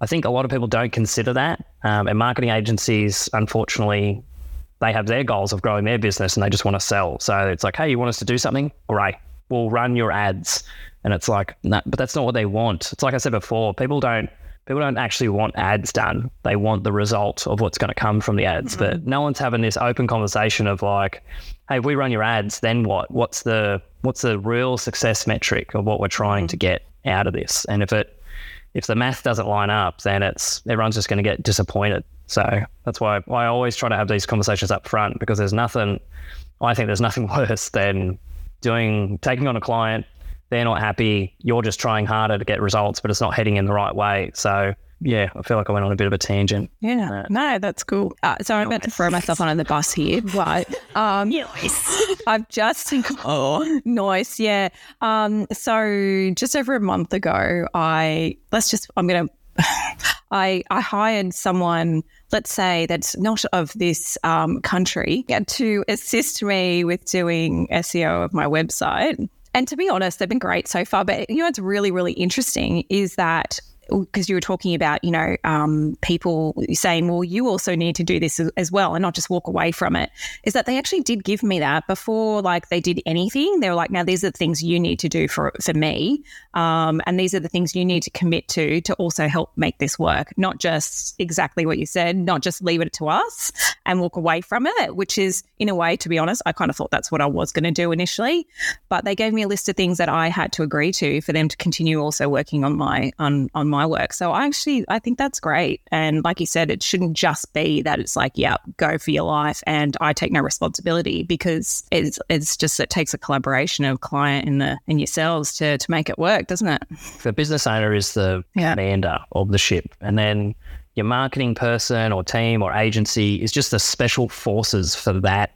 I think a lot of people don't consider that. Um, and marketing agencies, unfortunately, they have their goals of growing their business and they just want to sell. So it's like, hey, you want us to do something? Great. We'll run your ads. And it's like, but that's not what they want. It's like I said before, people don't people don't actually want ads done. They want the result of what's going to come from the ads. But mm-hmm. no one's having this open conversation of like, hey, if we run your ads, then what? What's the what's the real success metric of what we're trying mm-hmm. to get out of this? And if it if the math doesn't line up, then it's everyone's just going to get disappointed. So that's why I always try to have these conversations up front because there's nothing. I think there's nothing [laughs] worse than doing taking on a client. They're not happy. You're just trying harder to get results, but it's not heading in the right way. So yeah, I feel like I went on a bit of a tangent. Yeah, no, that's cool. Uh, so I'm about to throw myself under the bus here, but um, [laughs] I've just [laughs] [laughs] oh nice, yeah. Um, so just over a month ago, I let's just I'm gonna I I hired someone, let's say that's not of this um, country, to assist me with doing SEO of my website. And to be honest, they've been great so far. But you know, what's really really interesting is that because you were talking about, you know, um, people saying, well, you also need to do this as- well and not just walk away from it, is that they actually did give me that before, like, they did anything. They were like, now, these are the things you need to do for, for me. Um, and these are the things you need to commit to to also help make this work, not just exactly what you said, not just leave it to us and walk away from it, which is, in a way, to be honest, I kind of thought that's what I was going to do initially. But they gave me a list of things that I had to agree to for them to continue also working on my on on my work. So I actually I think that's great. And like you said, it shouldn't just be that it's like, yeah, go for your life and I take no responsibility because it's it's just it takes a collaboration of client and the and yourselves to to make it work, doesn't it? the business owner is the Yeah. commander of the ship, and then your marketing person or team or agency is just the special forces for that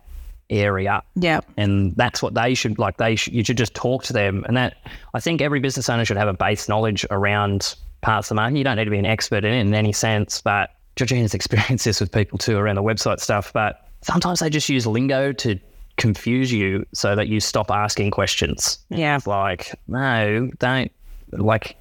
area, Yeah. and that's what they should like. They should, you should just talk to them, and that I think every business owner should have a base knowledge around parts of the market. You don't need to be an expert in it in any sense, but Georgina's [laughs] experienced this with people too around the website stuff. But sometimes they just use lingo to confuse you so that you stop asking questions. Yeah. It's like, no, don't like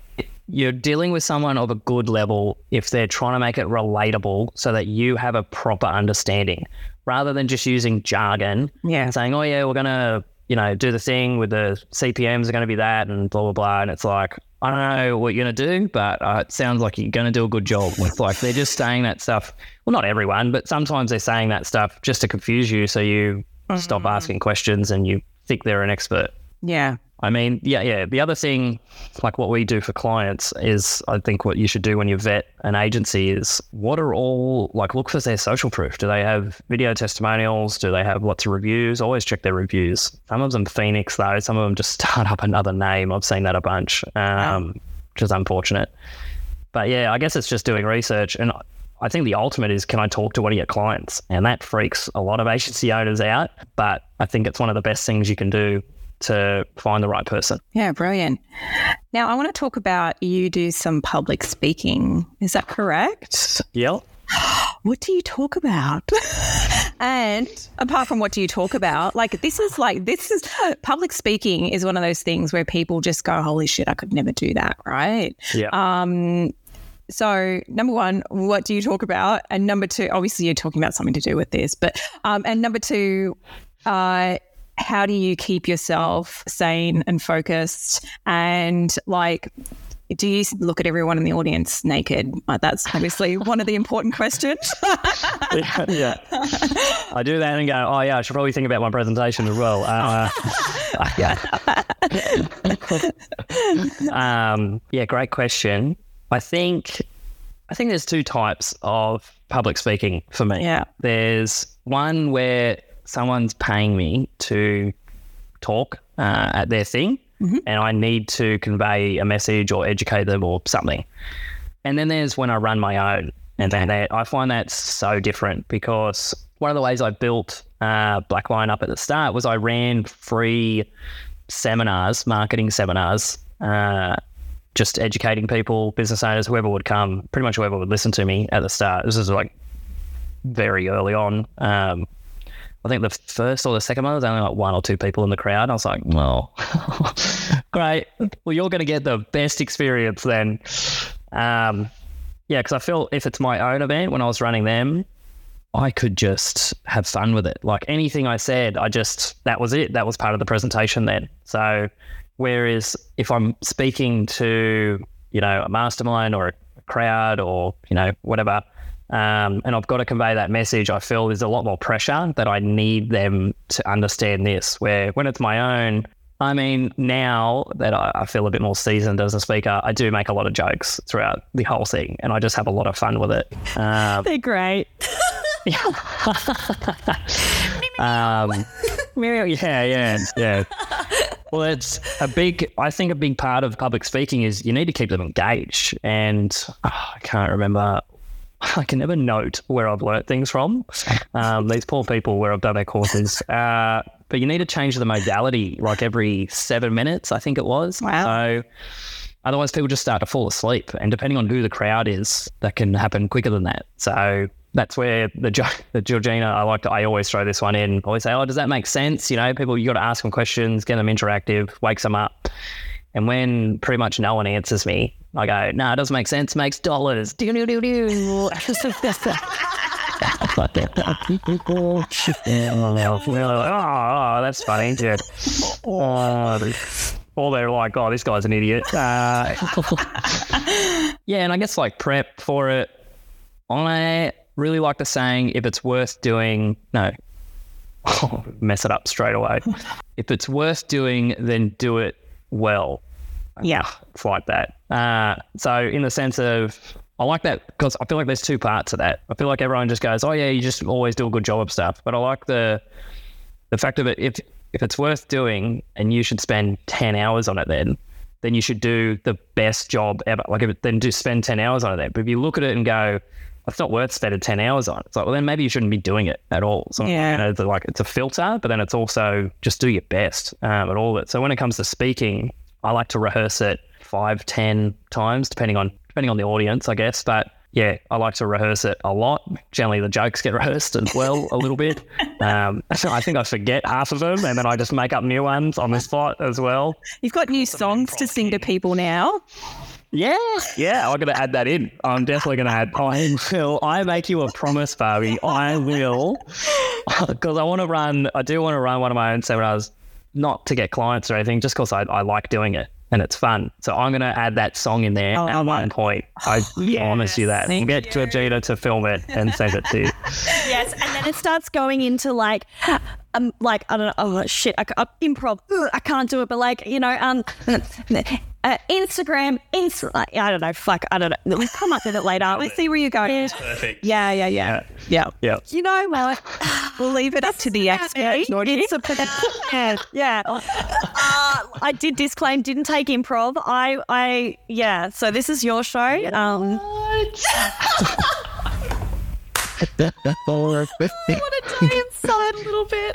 you're dealing with someone of a good level if they're trying to make it relatable so that you have a proper understanding rather than just using jargon Yeah. saying, oh, yeah, we're going to, you know, do the thing with the CPMs are going to be that and blah, blah, blah. And it's like, I don't know what you're going to do, but uh, it sounds like you're going to do a good job. With like, they're just saying that stuff. Well, not everyone, but sometimes they're saying that stuff just to confuse you. So you stop asking questions and you think they're an expert. Yeah. I mean, yeah, yeah. The other thing, like what we do for clients, is I think what you should do when you vet an agency is what are all like look for their social proof. Do they have video testimonials? Do they have lots of reviews? Always check their reviews. Some of them Phoenix though. Some of them just [laughs] start up another name. I've seen that a bunch. Um, which is unfortunate. But yeah, I guess it's just doing research. And I think the ultimate is can I talk to one of your clients? And that freaks a lot of [laughs] agency owners out. But I think it's one of the best things you can do to find the right person. Yeah, brilliant. Now, I want to talk about you do some public speaking. Is that correct? Yep. What do you talk about? [laughs] and apart from what do you talk about, like this is like, this is public speaking is one of those things where people just go, holy shit, I could never do that. Right. Yeah. Um, so number one, what do you talk about? And number two, obviously you're talking about something to do with this, but um, and number two, uh, how do you keep yourself sane and focused and like do you look at everyone in the audience naked? That's obviously one of the important questions. [laughs] yeah, yeah. I do that and go, oh yeah, I should probably think about my presentation as well. Uh, yeah. [laughs] um, yeah, great question. I think I think there's two types of public speaking for me. Yeah. There's one where someone's paying me to talk uh, at their thing, mm-hmm. and I need to convey a message or educate them or something. And then there's when I run my own, and then that, I find that so different because one of the ways I built uh, Black Lion up at the start was I ran free seminars, marketing seminars, uh, just educating people, business owners, whoever would come, pretty much whoever would listen to me at the start. This is like very early on. Um, I think the first or the second one was only like one or two people in the crowd. I was like, well, [laughs] great. Well, you're going to get the best experience then. Um, yeah, because I feel if it's my own event when I was running them, I could just have fun with it. Like anything I said, I just, that was it. That was part of the presentation then. So, whereas if I'm speaking to, you know, a mastermind or a crowd or, you know, whatever, um, and I've got to convey that message. I feel there's a lot more pressure that I need them to understand this. Where when it's my own, I mean, now that I, I feel a bit more seasoned as a speaker, I do make a lot of jokes throughout the whole thing, and I just have a lot of fun with it. Um, They're great. [laughs] um, yeah, yeah, yeah. Well, it's a big. I think a big part of public speaking is you need to keep them engaged, and oh, I can't remember [laughs] I can never note where I've learnt things from. Um, these poor people where I've done their courses. [laughs] Uh, but you need to change the modality like every seven minutes, I think it was. Wow. So otherwise, people just start to fall asleep. And depending on who the crowd is, that can happen quicker than that. So that's where the [laughs] the Georgina, I like to, I always throw this one in. I always say, oh, does that make sense? You know, people, you got to ask them questions, get them interactive, wakes them up. And when pretty much no one answers me, I go, no, nah, it doesn't make sense. Makes dollars. Do do do do. [laughs] oh, that's funny. Yeah. Oh, or they're like, oh, this guy's an idiot. Uh, [laughs] yeah, and I guess like prep for it. I really like the saying, if it's worth doing, no, [laughs] mess it up straight away. if it's worth doing, then do it well. Yeah. It's like that. Uh, so, in the sense of, I like that because I feel like there's two parts of that. I feel like everyone just goes, "Oh yeah, you just always do a good job of stuff." But I like the the fact of it. If if it's worth doing, and you should spend ten hours on it, then then you should do the best job ever. Like, if it, then just spend ten hours on it. Then. But if you look at it and go, "It's not worth spending ten hours on," it's like, well, then maybe you shouldn't be doing it at all. So, yeah. You know, it's like it's a filter, but then it's also just do your best um, at all of it. So when it comes to speaking, I like to rehearse it five, ten times, depending on depending on the audience, I guess. But yeah, I like to rehearse it a lot. Generally, the jokes get [laughs] rehearsed as well a little bit. Um, [laughs] I think I forget half of them, and then I just make up new ones on the spot as well. You've got new songs to sing to people now. Yeah, yeah, I'm going to add that in. I'm definitely going to add. I will. [laughs] I make you a promise, Barbie. I will, [laughs] because I want to run. I do want to run one of my own seminars, not to get clients or anything, just because I, I like doing it and it's fun. So I'm going to add that song in there Oh, at I one like- point. I [laughs] promise you that. Thank Get Georgina to film it and send it to you. Yes, and then it starts going into like, um, like I don't know, oh shit, I, ca- uh, improv. Ugh, I can't do it, but like you know, um, uh, Instagram, Insta. I don't know. Fuck, I don't know. We'll come up with it later. Let's see where you're going. Perfect. Yeah, yeah, yeah. Yeah. Yeah. You know, well, We'll leave it up to the expert. it's a [laughs] yeah, yeah. Uh, I did disclaim, didn't take improv. I, I, yeah. So this is your show. Um, [laughs] want to die inside a little bit.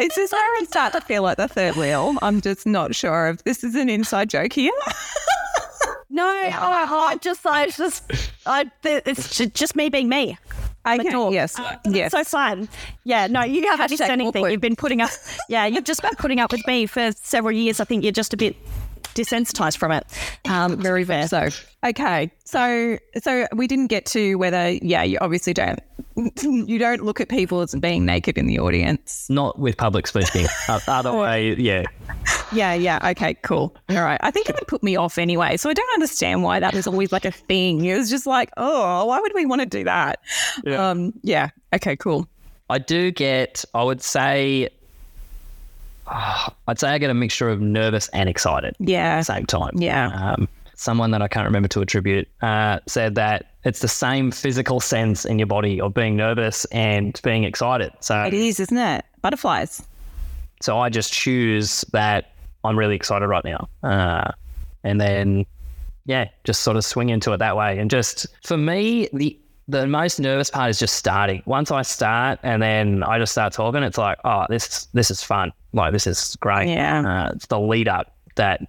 Is this where I start to feel like the third wheel? I'm just not sure if this is an inside joke here. [laughs] no, oh, I just, I just, I, it's just me being me. Okay. all. Yes. Uh, yes. So fine. Yeah, no, you haven't said anything. awkward. You've been putting up, yeah, you've just been putting up with me for several years. I think you're just a bit desensitized from it. [laughs] Um, very fair. So okay, so so we didn't get to whether yeah you obviously don't [laughs] you don't look at people as being naked in the audience. Not with public speaking. [laughs] Other way, yeah. Yeah, yeah. Okay, cool. All right. I think it would put me off anyway. So I don't understand why that was always like a thing. It was just like, oh, why would we want to do that? Yeah. Um, yeah. Okay, cool. I do get, I would say, ah, I'd say I get a mixture of nervous and excited at Yeah. the same time. Yeah. Um, someone that I can't remember to attribute uh, said that it's the same physical sense in your body of being nervous and being excited. So, It is, isn't it? Butterflies. so I just choose that I'm really excited right now. Uh, and then, yeah, just sort of swing into it that way. And just for me, the the most nervous part is just starting. Once I start and then I just start talking, it's like, oh, this this is fun. Like this is great. Yeah. Uh, it's the lead up that,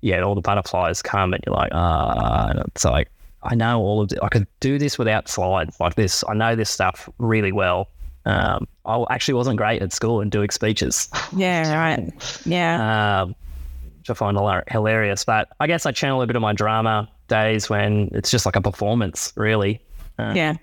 yeah, all the butterflies come and you're like, ah, and it's like I know all of it. I could do this without slides like this. I know this stuff really well. Um, I actually wasn't great at school and doing speeches Yeah, right. Yeah. um, which I find hilarious. But I guess I channel a bit of my drama days when it's just like a performance, really. Uh, yeah.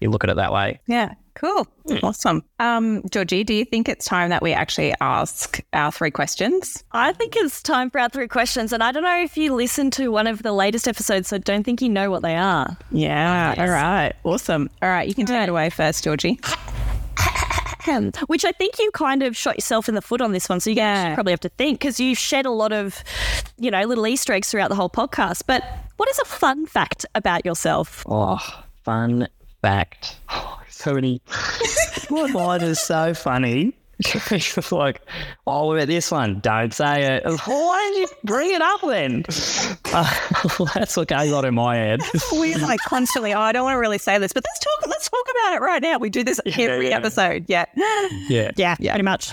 You look at it that way. Yeah. Cool. Awesome. Um, Georgie, do you think it's time that we actually ask our three questions? I think it's time for our three questions. And I don't know if you listened to one of the latest episodes, so don't think you know what they are. Yeah. All right. Awesome. All right. You can take it away first, Georgie. Which I think you kind of shot yourself in the foot on this one. So you Yeah. probably have to think because you've shed a lot of, you know, little Easter eggs throughout the whole podcast. But what is a fun fact about yourself? Oh, fun fact. so many. Line is so funny? It's like, oh, what about this one? Don't say it. Why did you bring it up then? Uh, [laughs] that's what I got in my head. We're like constantly, oh, I don't want to really say this, but let's talk. Let's talk about it right now. We do this every yeah. episode. Yeah. Yeah. Yeah, pretty much.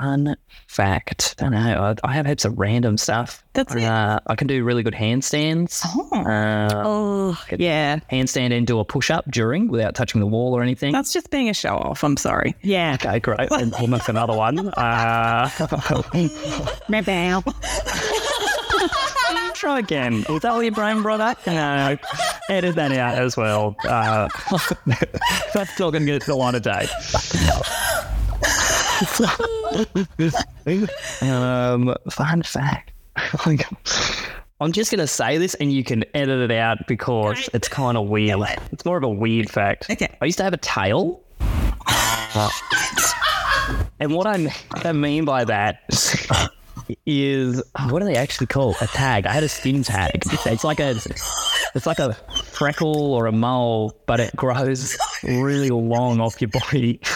Fun fact. don't know. I, I have heaps of random stuff. That's it. uh, I can do really good handstands. Uh, oh, yeah. handstand and do a push up during without touching the wall or anything. That's just being a show off. I'm sorry. Yeah. okay, great. [laughs] And almost another one. Uh, [laughs] try again. Was that all your brain brought up? No, edit that out as well. Uh, [laughs] that's still going to get the line of day. Um, fun fact. [laughs] I'm just going to say this and you can edit it out because it's kind of weird. It's more of a weird fact. Okay. I used to have a tail. [laughs] and what I, what I mean by that is what do they actually call a tag? I had a skin tag. It's like a it's like a freckle or a mole, but it grows really long off your body. [laughs]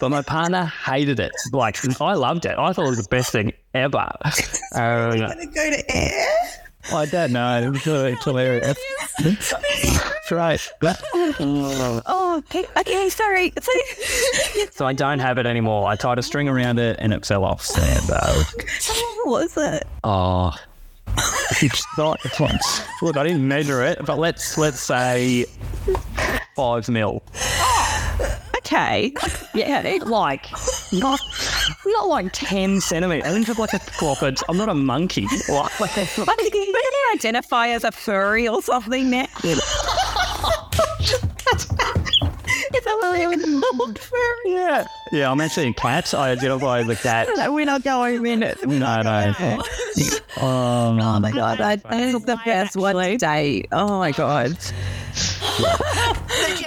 but my partner hated it. Like I loved it. I thought it was the best thing ever. [laughs] Uh, Go to air. I don't know. It's, it's hilarious. [laughs] That's right. [laughs] Oh, okay. okay [laughs] sorry. So I don't have it anymore. I tied a string around it and it fell off. So, uh, what was it? oh, it's not. It's not. Look, I didn't measure it, but let's let's say five mil. Okay. Yeah, like not not like ten centimeters. I didn't like a proper. I'm not a monkey. Like, But can you identify as a furry or something now? [laughs] [laughs] It's a really old furry. yeah, yeah. I'm actually a cat. I identify as a cat. We're not going in it. No, no. Oh, [laughs] Oh my god, I, that is the best one day. Oh my god.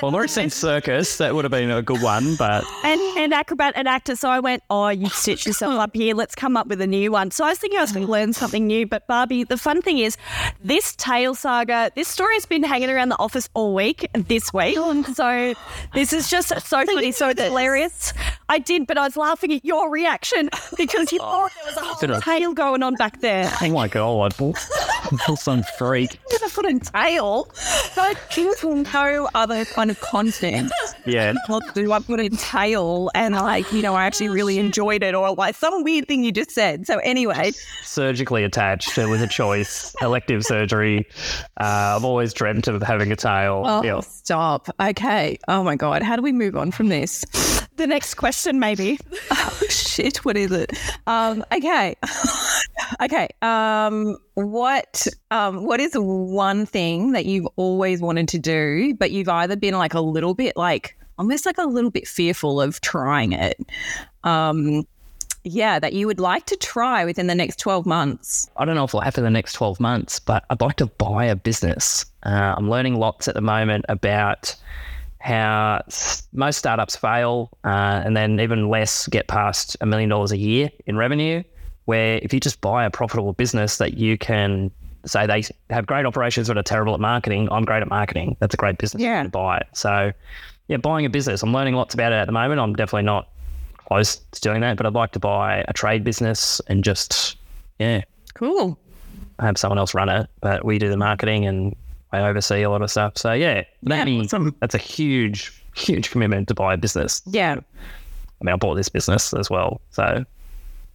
Well, I've already seen Circus. That would have been a good one, but and, and acrobat and actor. So I went, oh, you stitched yourself up here. Let's come up with a new one. So I was thinking I was going to learn something new. But Barbie, the fun thing is, this tail saga, this story has been hanging around the office all week, this week. Oh, so this is just so funny, so it's hilarious. I did, but I was laughing at your reaction because you [laughs] oh, thought there was a whole tail going on back there. oh my god, some freak. Never put a tail. Like, no other kind of content. Yeah, [laughs] What do I put a tail and like, you know, I actually really enjoyed it or like some weird thing you just said. So anyway, surgically attached. It was a choice. Elective surgery. Uh, I've always dreamt of having a tail. oh, Yeah. stop. Okay. Oh my God. How do we move on from this? The next question, maybe. [laughs] Oh, shit. What is it? Um, okay. [laughs] okay. Um, what um, what is one thing that you've always wanted to do, but you've either been like a little bit like almost like a little bit fearful of trying it? Um, yeah, that you would like to try within the next 12 months. I don't know if it'll happen in the next 12 months, but I'd like to buy a business. Uh, I'm learning lots at the moment about how most startups fail uh, and then even less get past a million dollars a year in revenue. Where if you just buy a profitable business that you can say they have great operations but are terrible at marketing, I'm great at marketing. That's a great business Yeah. to buy it. So, yeah, buying a business. I'm learning lots about it at the moment. I'm definitely not close to doing that, but I'd like to buy a trade business and just, yeah, Cool. have someone else run it, but we do the marketing and I oversee a lot of stuff. So yeah, that means awesome. that's a huge, huge commitment to buy a business. Yeah. I mean, I bought this business as well, so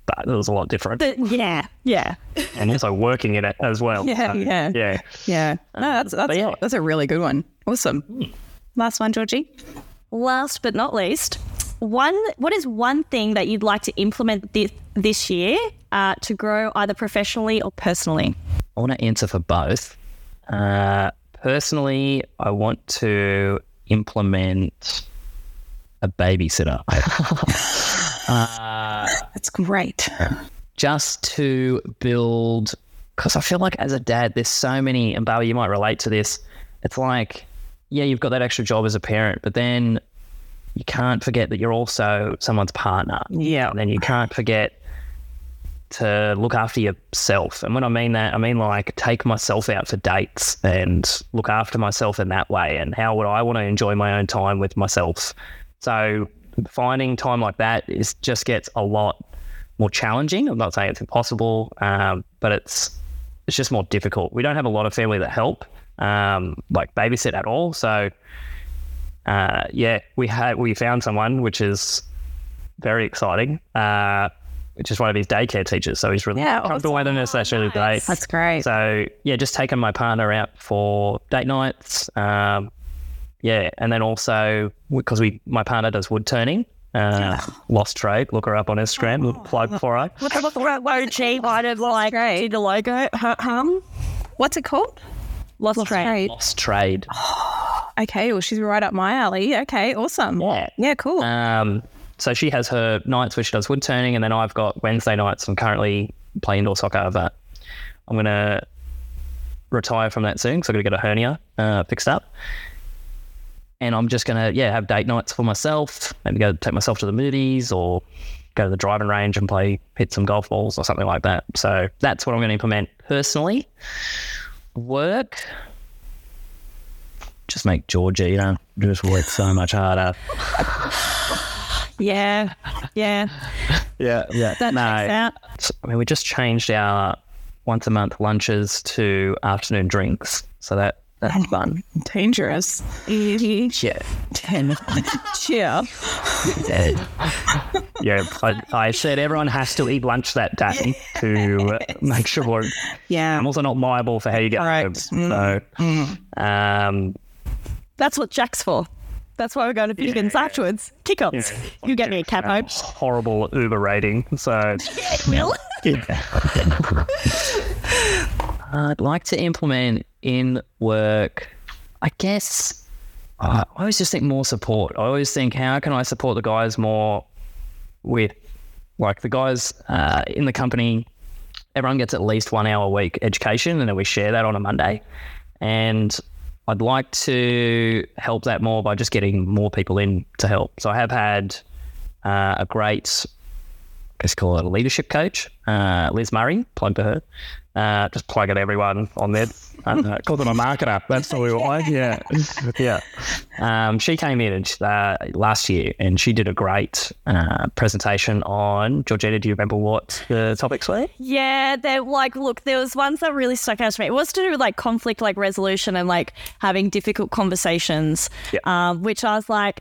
but it was a lot different, The, yeah, yeah. [laughs] and also working in it as well. Yeah, So, yeah. yeah. Yeah. No, that's that's yeah. that's a really good one. Awesome. Last one, Georgie. Last but not least, one what is one thing that you'd like to implement this, this year uh, to grow either professionally or personally? I want to answer for both. Uh, personally, I want to implement a babysitter. [laughs] That's great. just to build because I feel like as a dad, there's so many, and Barbie, you might relate to this. It's like, yeah, you've got that extra job as a parent, but then you can't forget that you're also someone's partner. Yeah. And then you can't forget to look after yourself. And when I mean that, I mean like take myself out for dates and look after myself in that way. And how would I want to enjoy my own time with myself? So finding time like that is just gets a lot more challenging. I'm not saying it's impossible, um, but it's it's just more difficult. We don't have a lot of family that help, um, like babysit at all. So uh, yeah, we had we found someone, which is very exciting. Uh, which is one of his daycare teachers. So he's really Yeah, comfortable with us. That's really great. That's great. So yeah, just taking my partner out for date nights. Um, yeah, and then also because we my partner does wood turning. Uh, Lost Trade. Look her up on Instagram. Little plug for her. What the fuck? Won't she might have like great. did the logo? Huh, Hum? What's it called? Lost, Trade. Lost Trade. [gasps] Okay, well, she's right up my alley. Okay, awesome. Yeah. Yeah, cool. Um, so she has her nights where she does wood turning, and then I've got Wednesday nights. I'm currently playing indoor soccer, but I'm gonna retire from that soon because I'm gonna get a hernia uh, fixed up. And I'm just gonna yeah have date nights for myself. Maybe go take myself to the movies or go to the driving range and play hit some golf balls or something like that. So that's what I'm going to implement personally. Work. Just make Georgia, you know, just work so much harder. [laughs] Yeah, yeah. Yeah, yeah. That no, out. So, I mean, we just changed our once a month lunches to afternoon drinks, so that that's fun. Dangerous. Yeah, [laughs] Cheer. yeah. yeah I, I said everyone has to eat lunch that day to uh, make sure. Yeah. I'm also not liable for how you get home. So, um, That's what Jack's for. That's why we're going to Piggins afterwards. Kick-offs. You get me a cab home. horrible Uber rating. So, [laughs] Yeah, Will. [laughs] I'd like to implement in work, I guess. uh, I always just think more support. I always think, how can I support the guys more with, like, the guys uh, in the company? Everyone gets at least one hour a week education, and then we share that on a Monday. And I'd like to help that more by just getting more people in to help. So I have had uh, a great, guess call it a leadership coach, uh, Liz Murray, plug to her. Uh, just plug at everyone on there. [laughs] Uh, Call them a marketer. That's the we [laughs] want. Yeah. [laughs] yeah. Um, she came in and, uh, last year and she did a great uh, presentation on Georgina. Do you remember what the topics were? Yeah, they're like, look, there was ones that really stuck out to me. It was to do with like conflict, like resolution, and like having difficult conversations, Yeah. um, which I was like,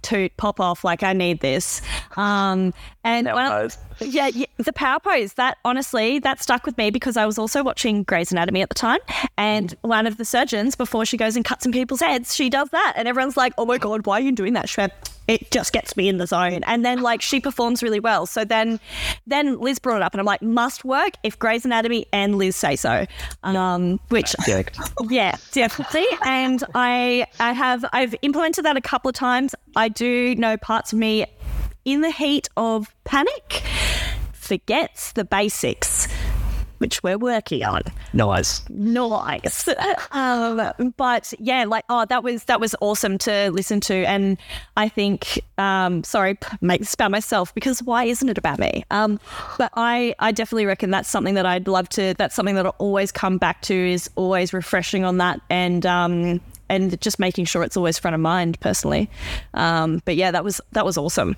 toot, pop off, like I need this. Um, and Power when I- pose. Yeah, yeah, the power pose that honestly that stuck with me because I was also watching Grey's Anatomy at the time, and one of the surgeons before she goes and cuts some people's heads, she does that, and everyone's like, "Oh my god, why are you doing that?" She went, it just gets me in the zone, and then like she performs really well. So then, then Liz brought it up, and I'm like, must work if Grey's Anatomy and Liz say so, um, which Yeah. [laughs] yeah, definitely. And I I have I've implemented that a couple of times. I do know parts of me in the heat of panic forgets the basics, which we're working on. Nice. Nice. um, but yeah, like oh, that was that was awesome to listen to, and I think um, sorry, make this about myself because why isn't it about me? Um, but I I definitely reckon that's something that I'd love to. That's something that I'll always come back to is always refreshing on that and. Um, and just making sure it's always front of mind personally, um, but yeah, that was that was awesome.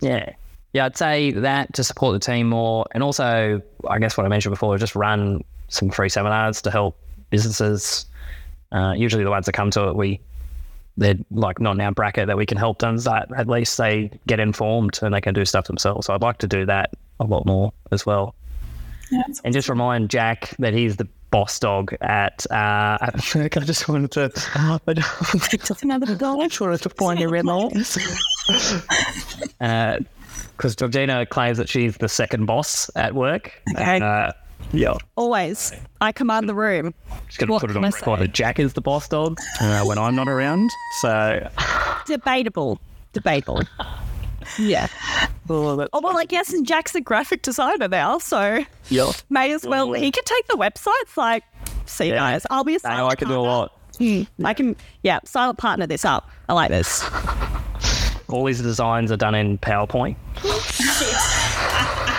Yeah. Yeah, I'd say that to support the team more. And also, I guess what I mentioned before, just run some free seminars to help businesses. Uh, usually the ones that come to it, we they're like not in our bracket that we can help them that at least they get informed and they can do stuff themselves. So I'd like to do that a lot more as well. and just remind Jack that he's the boss dog at uh at. I just wanted to I [laughs] just another dog. I [laughs] just wanted to find your remote. Because Georgina claims that she's the second boss at work. Okay. Uh, yeah. Always, I command the room. Just going to put it on record that Jack is the boss dog uh, when I'm not around. So, Debatable. Debatable. Yeah. Oh, well, I guess and Jack's a graphic designer now, so yeah. may as well. He could take the websites. Like, see, Yeah. guys, I'll be a I silent know I can do a partner. lot. I can, yeah, silent partner this up. I like this. All these designs are done in PowerPoint.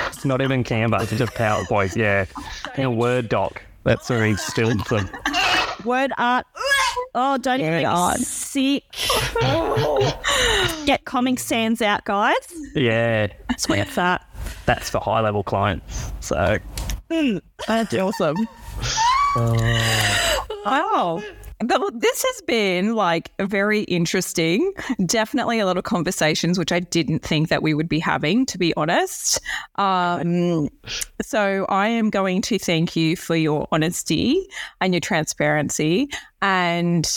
it's [laughs] not even Canva, it's just PowerPoint. Yeah. [laughs] In a Word doc. That's where he steals them. Word art. Oh, don't even get art. sick. [laughs] Get Comic Sans out, guys. Yeah. That's where it's at. That's for high level clients. So, mm, That's awesome. Oh. But this has been like very interesting. Definitely a lot of conversations, which I didn't think that we would be having, to be honest. Um, so I am going to thank you for your honesty and your transparency. And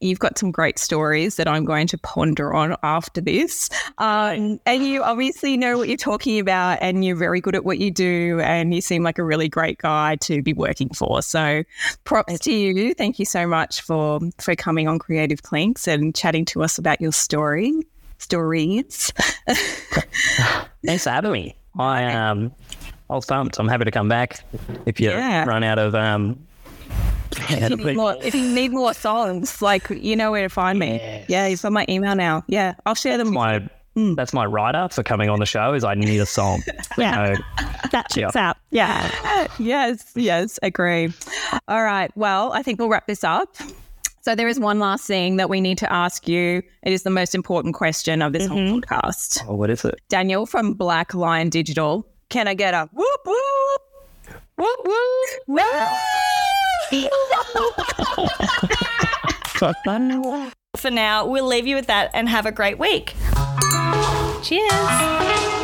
you've got some great stories that I'm going to ponder on after this. Um, and you obviously know what you're talking about, and you're very good at what you do, and you seem like a really great guy to be working for. So, props to you. Thank you so much for for coming on Creative Clinks and chatting to us about your story stories. [laughs] thanks for having me. I, [laughs] um, I was pumped. I'm happy to come back if you Yeah. run out of. Um, out of if, you need more, if you need more songs, like you know where to find me. Yeah, you've got my email now. Yeah, I'll share them. my mm. that's my writer for coming on the show is I need a song. [laughs] Yeah. So, That checks out. Yeah. [laughs] yes, yes, agree. All right. Well, I think we'll wrap this up. So there is one last thing that we need to ask you. It is the most important question of this whole mm-hmm. podcast. oh, what is it? Daniel from Black Lion Digital. Can I get a whoop whoop? Whoop whoop. [laughs] For now, we'll leave you with that and have a great week. Cheers.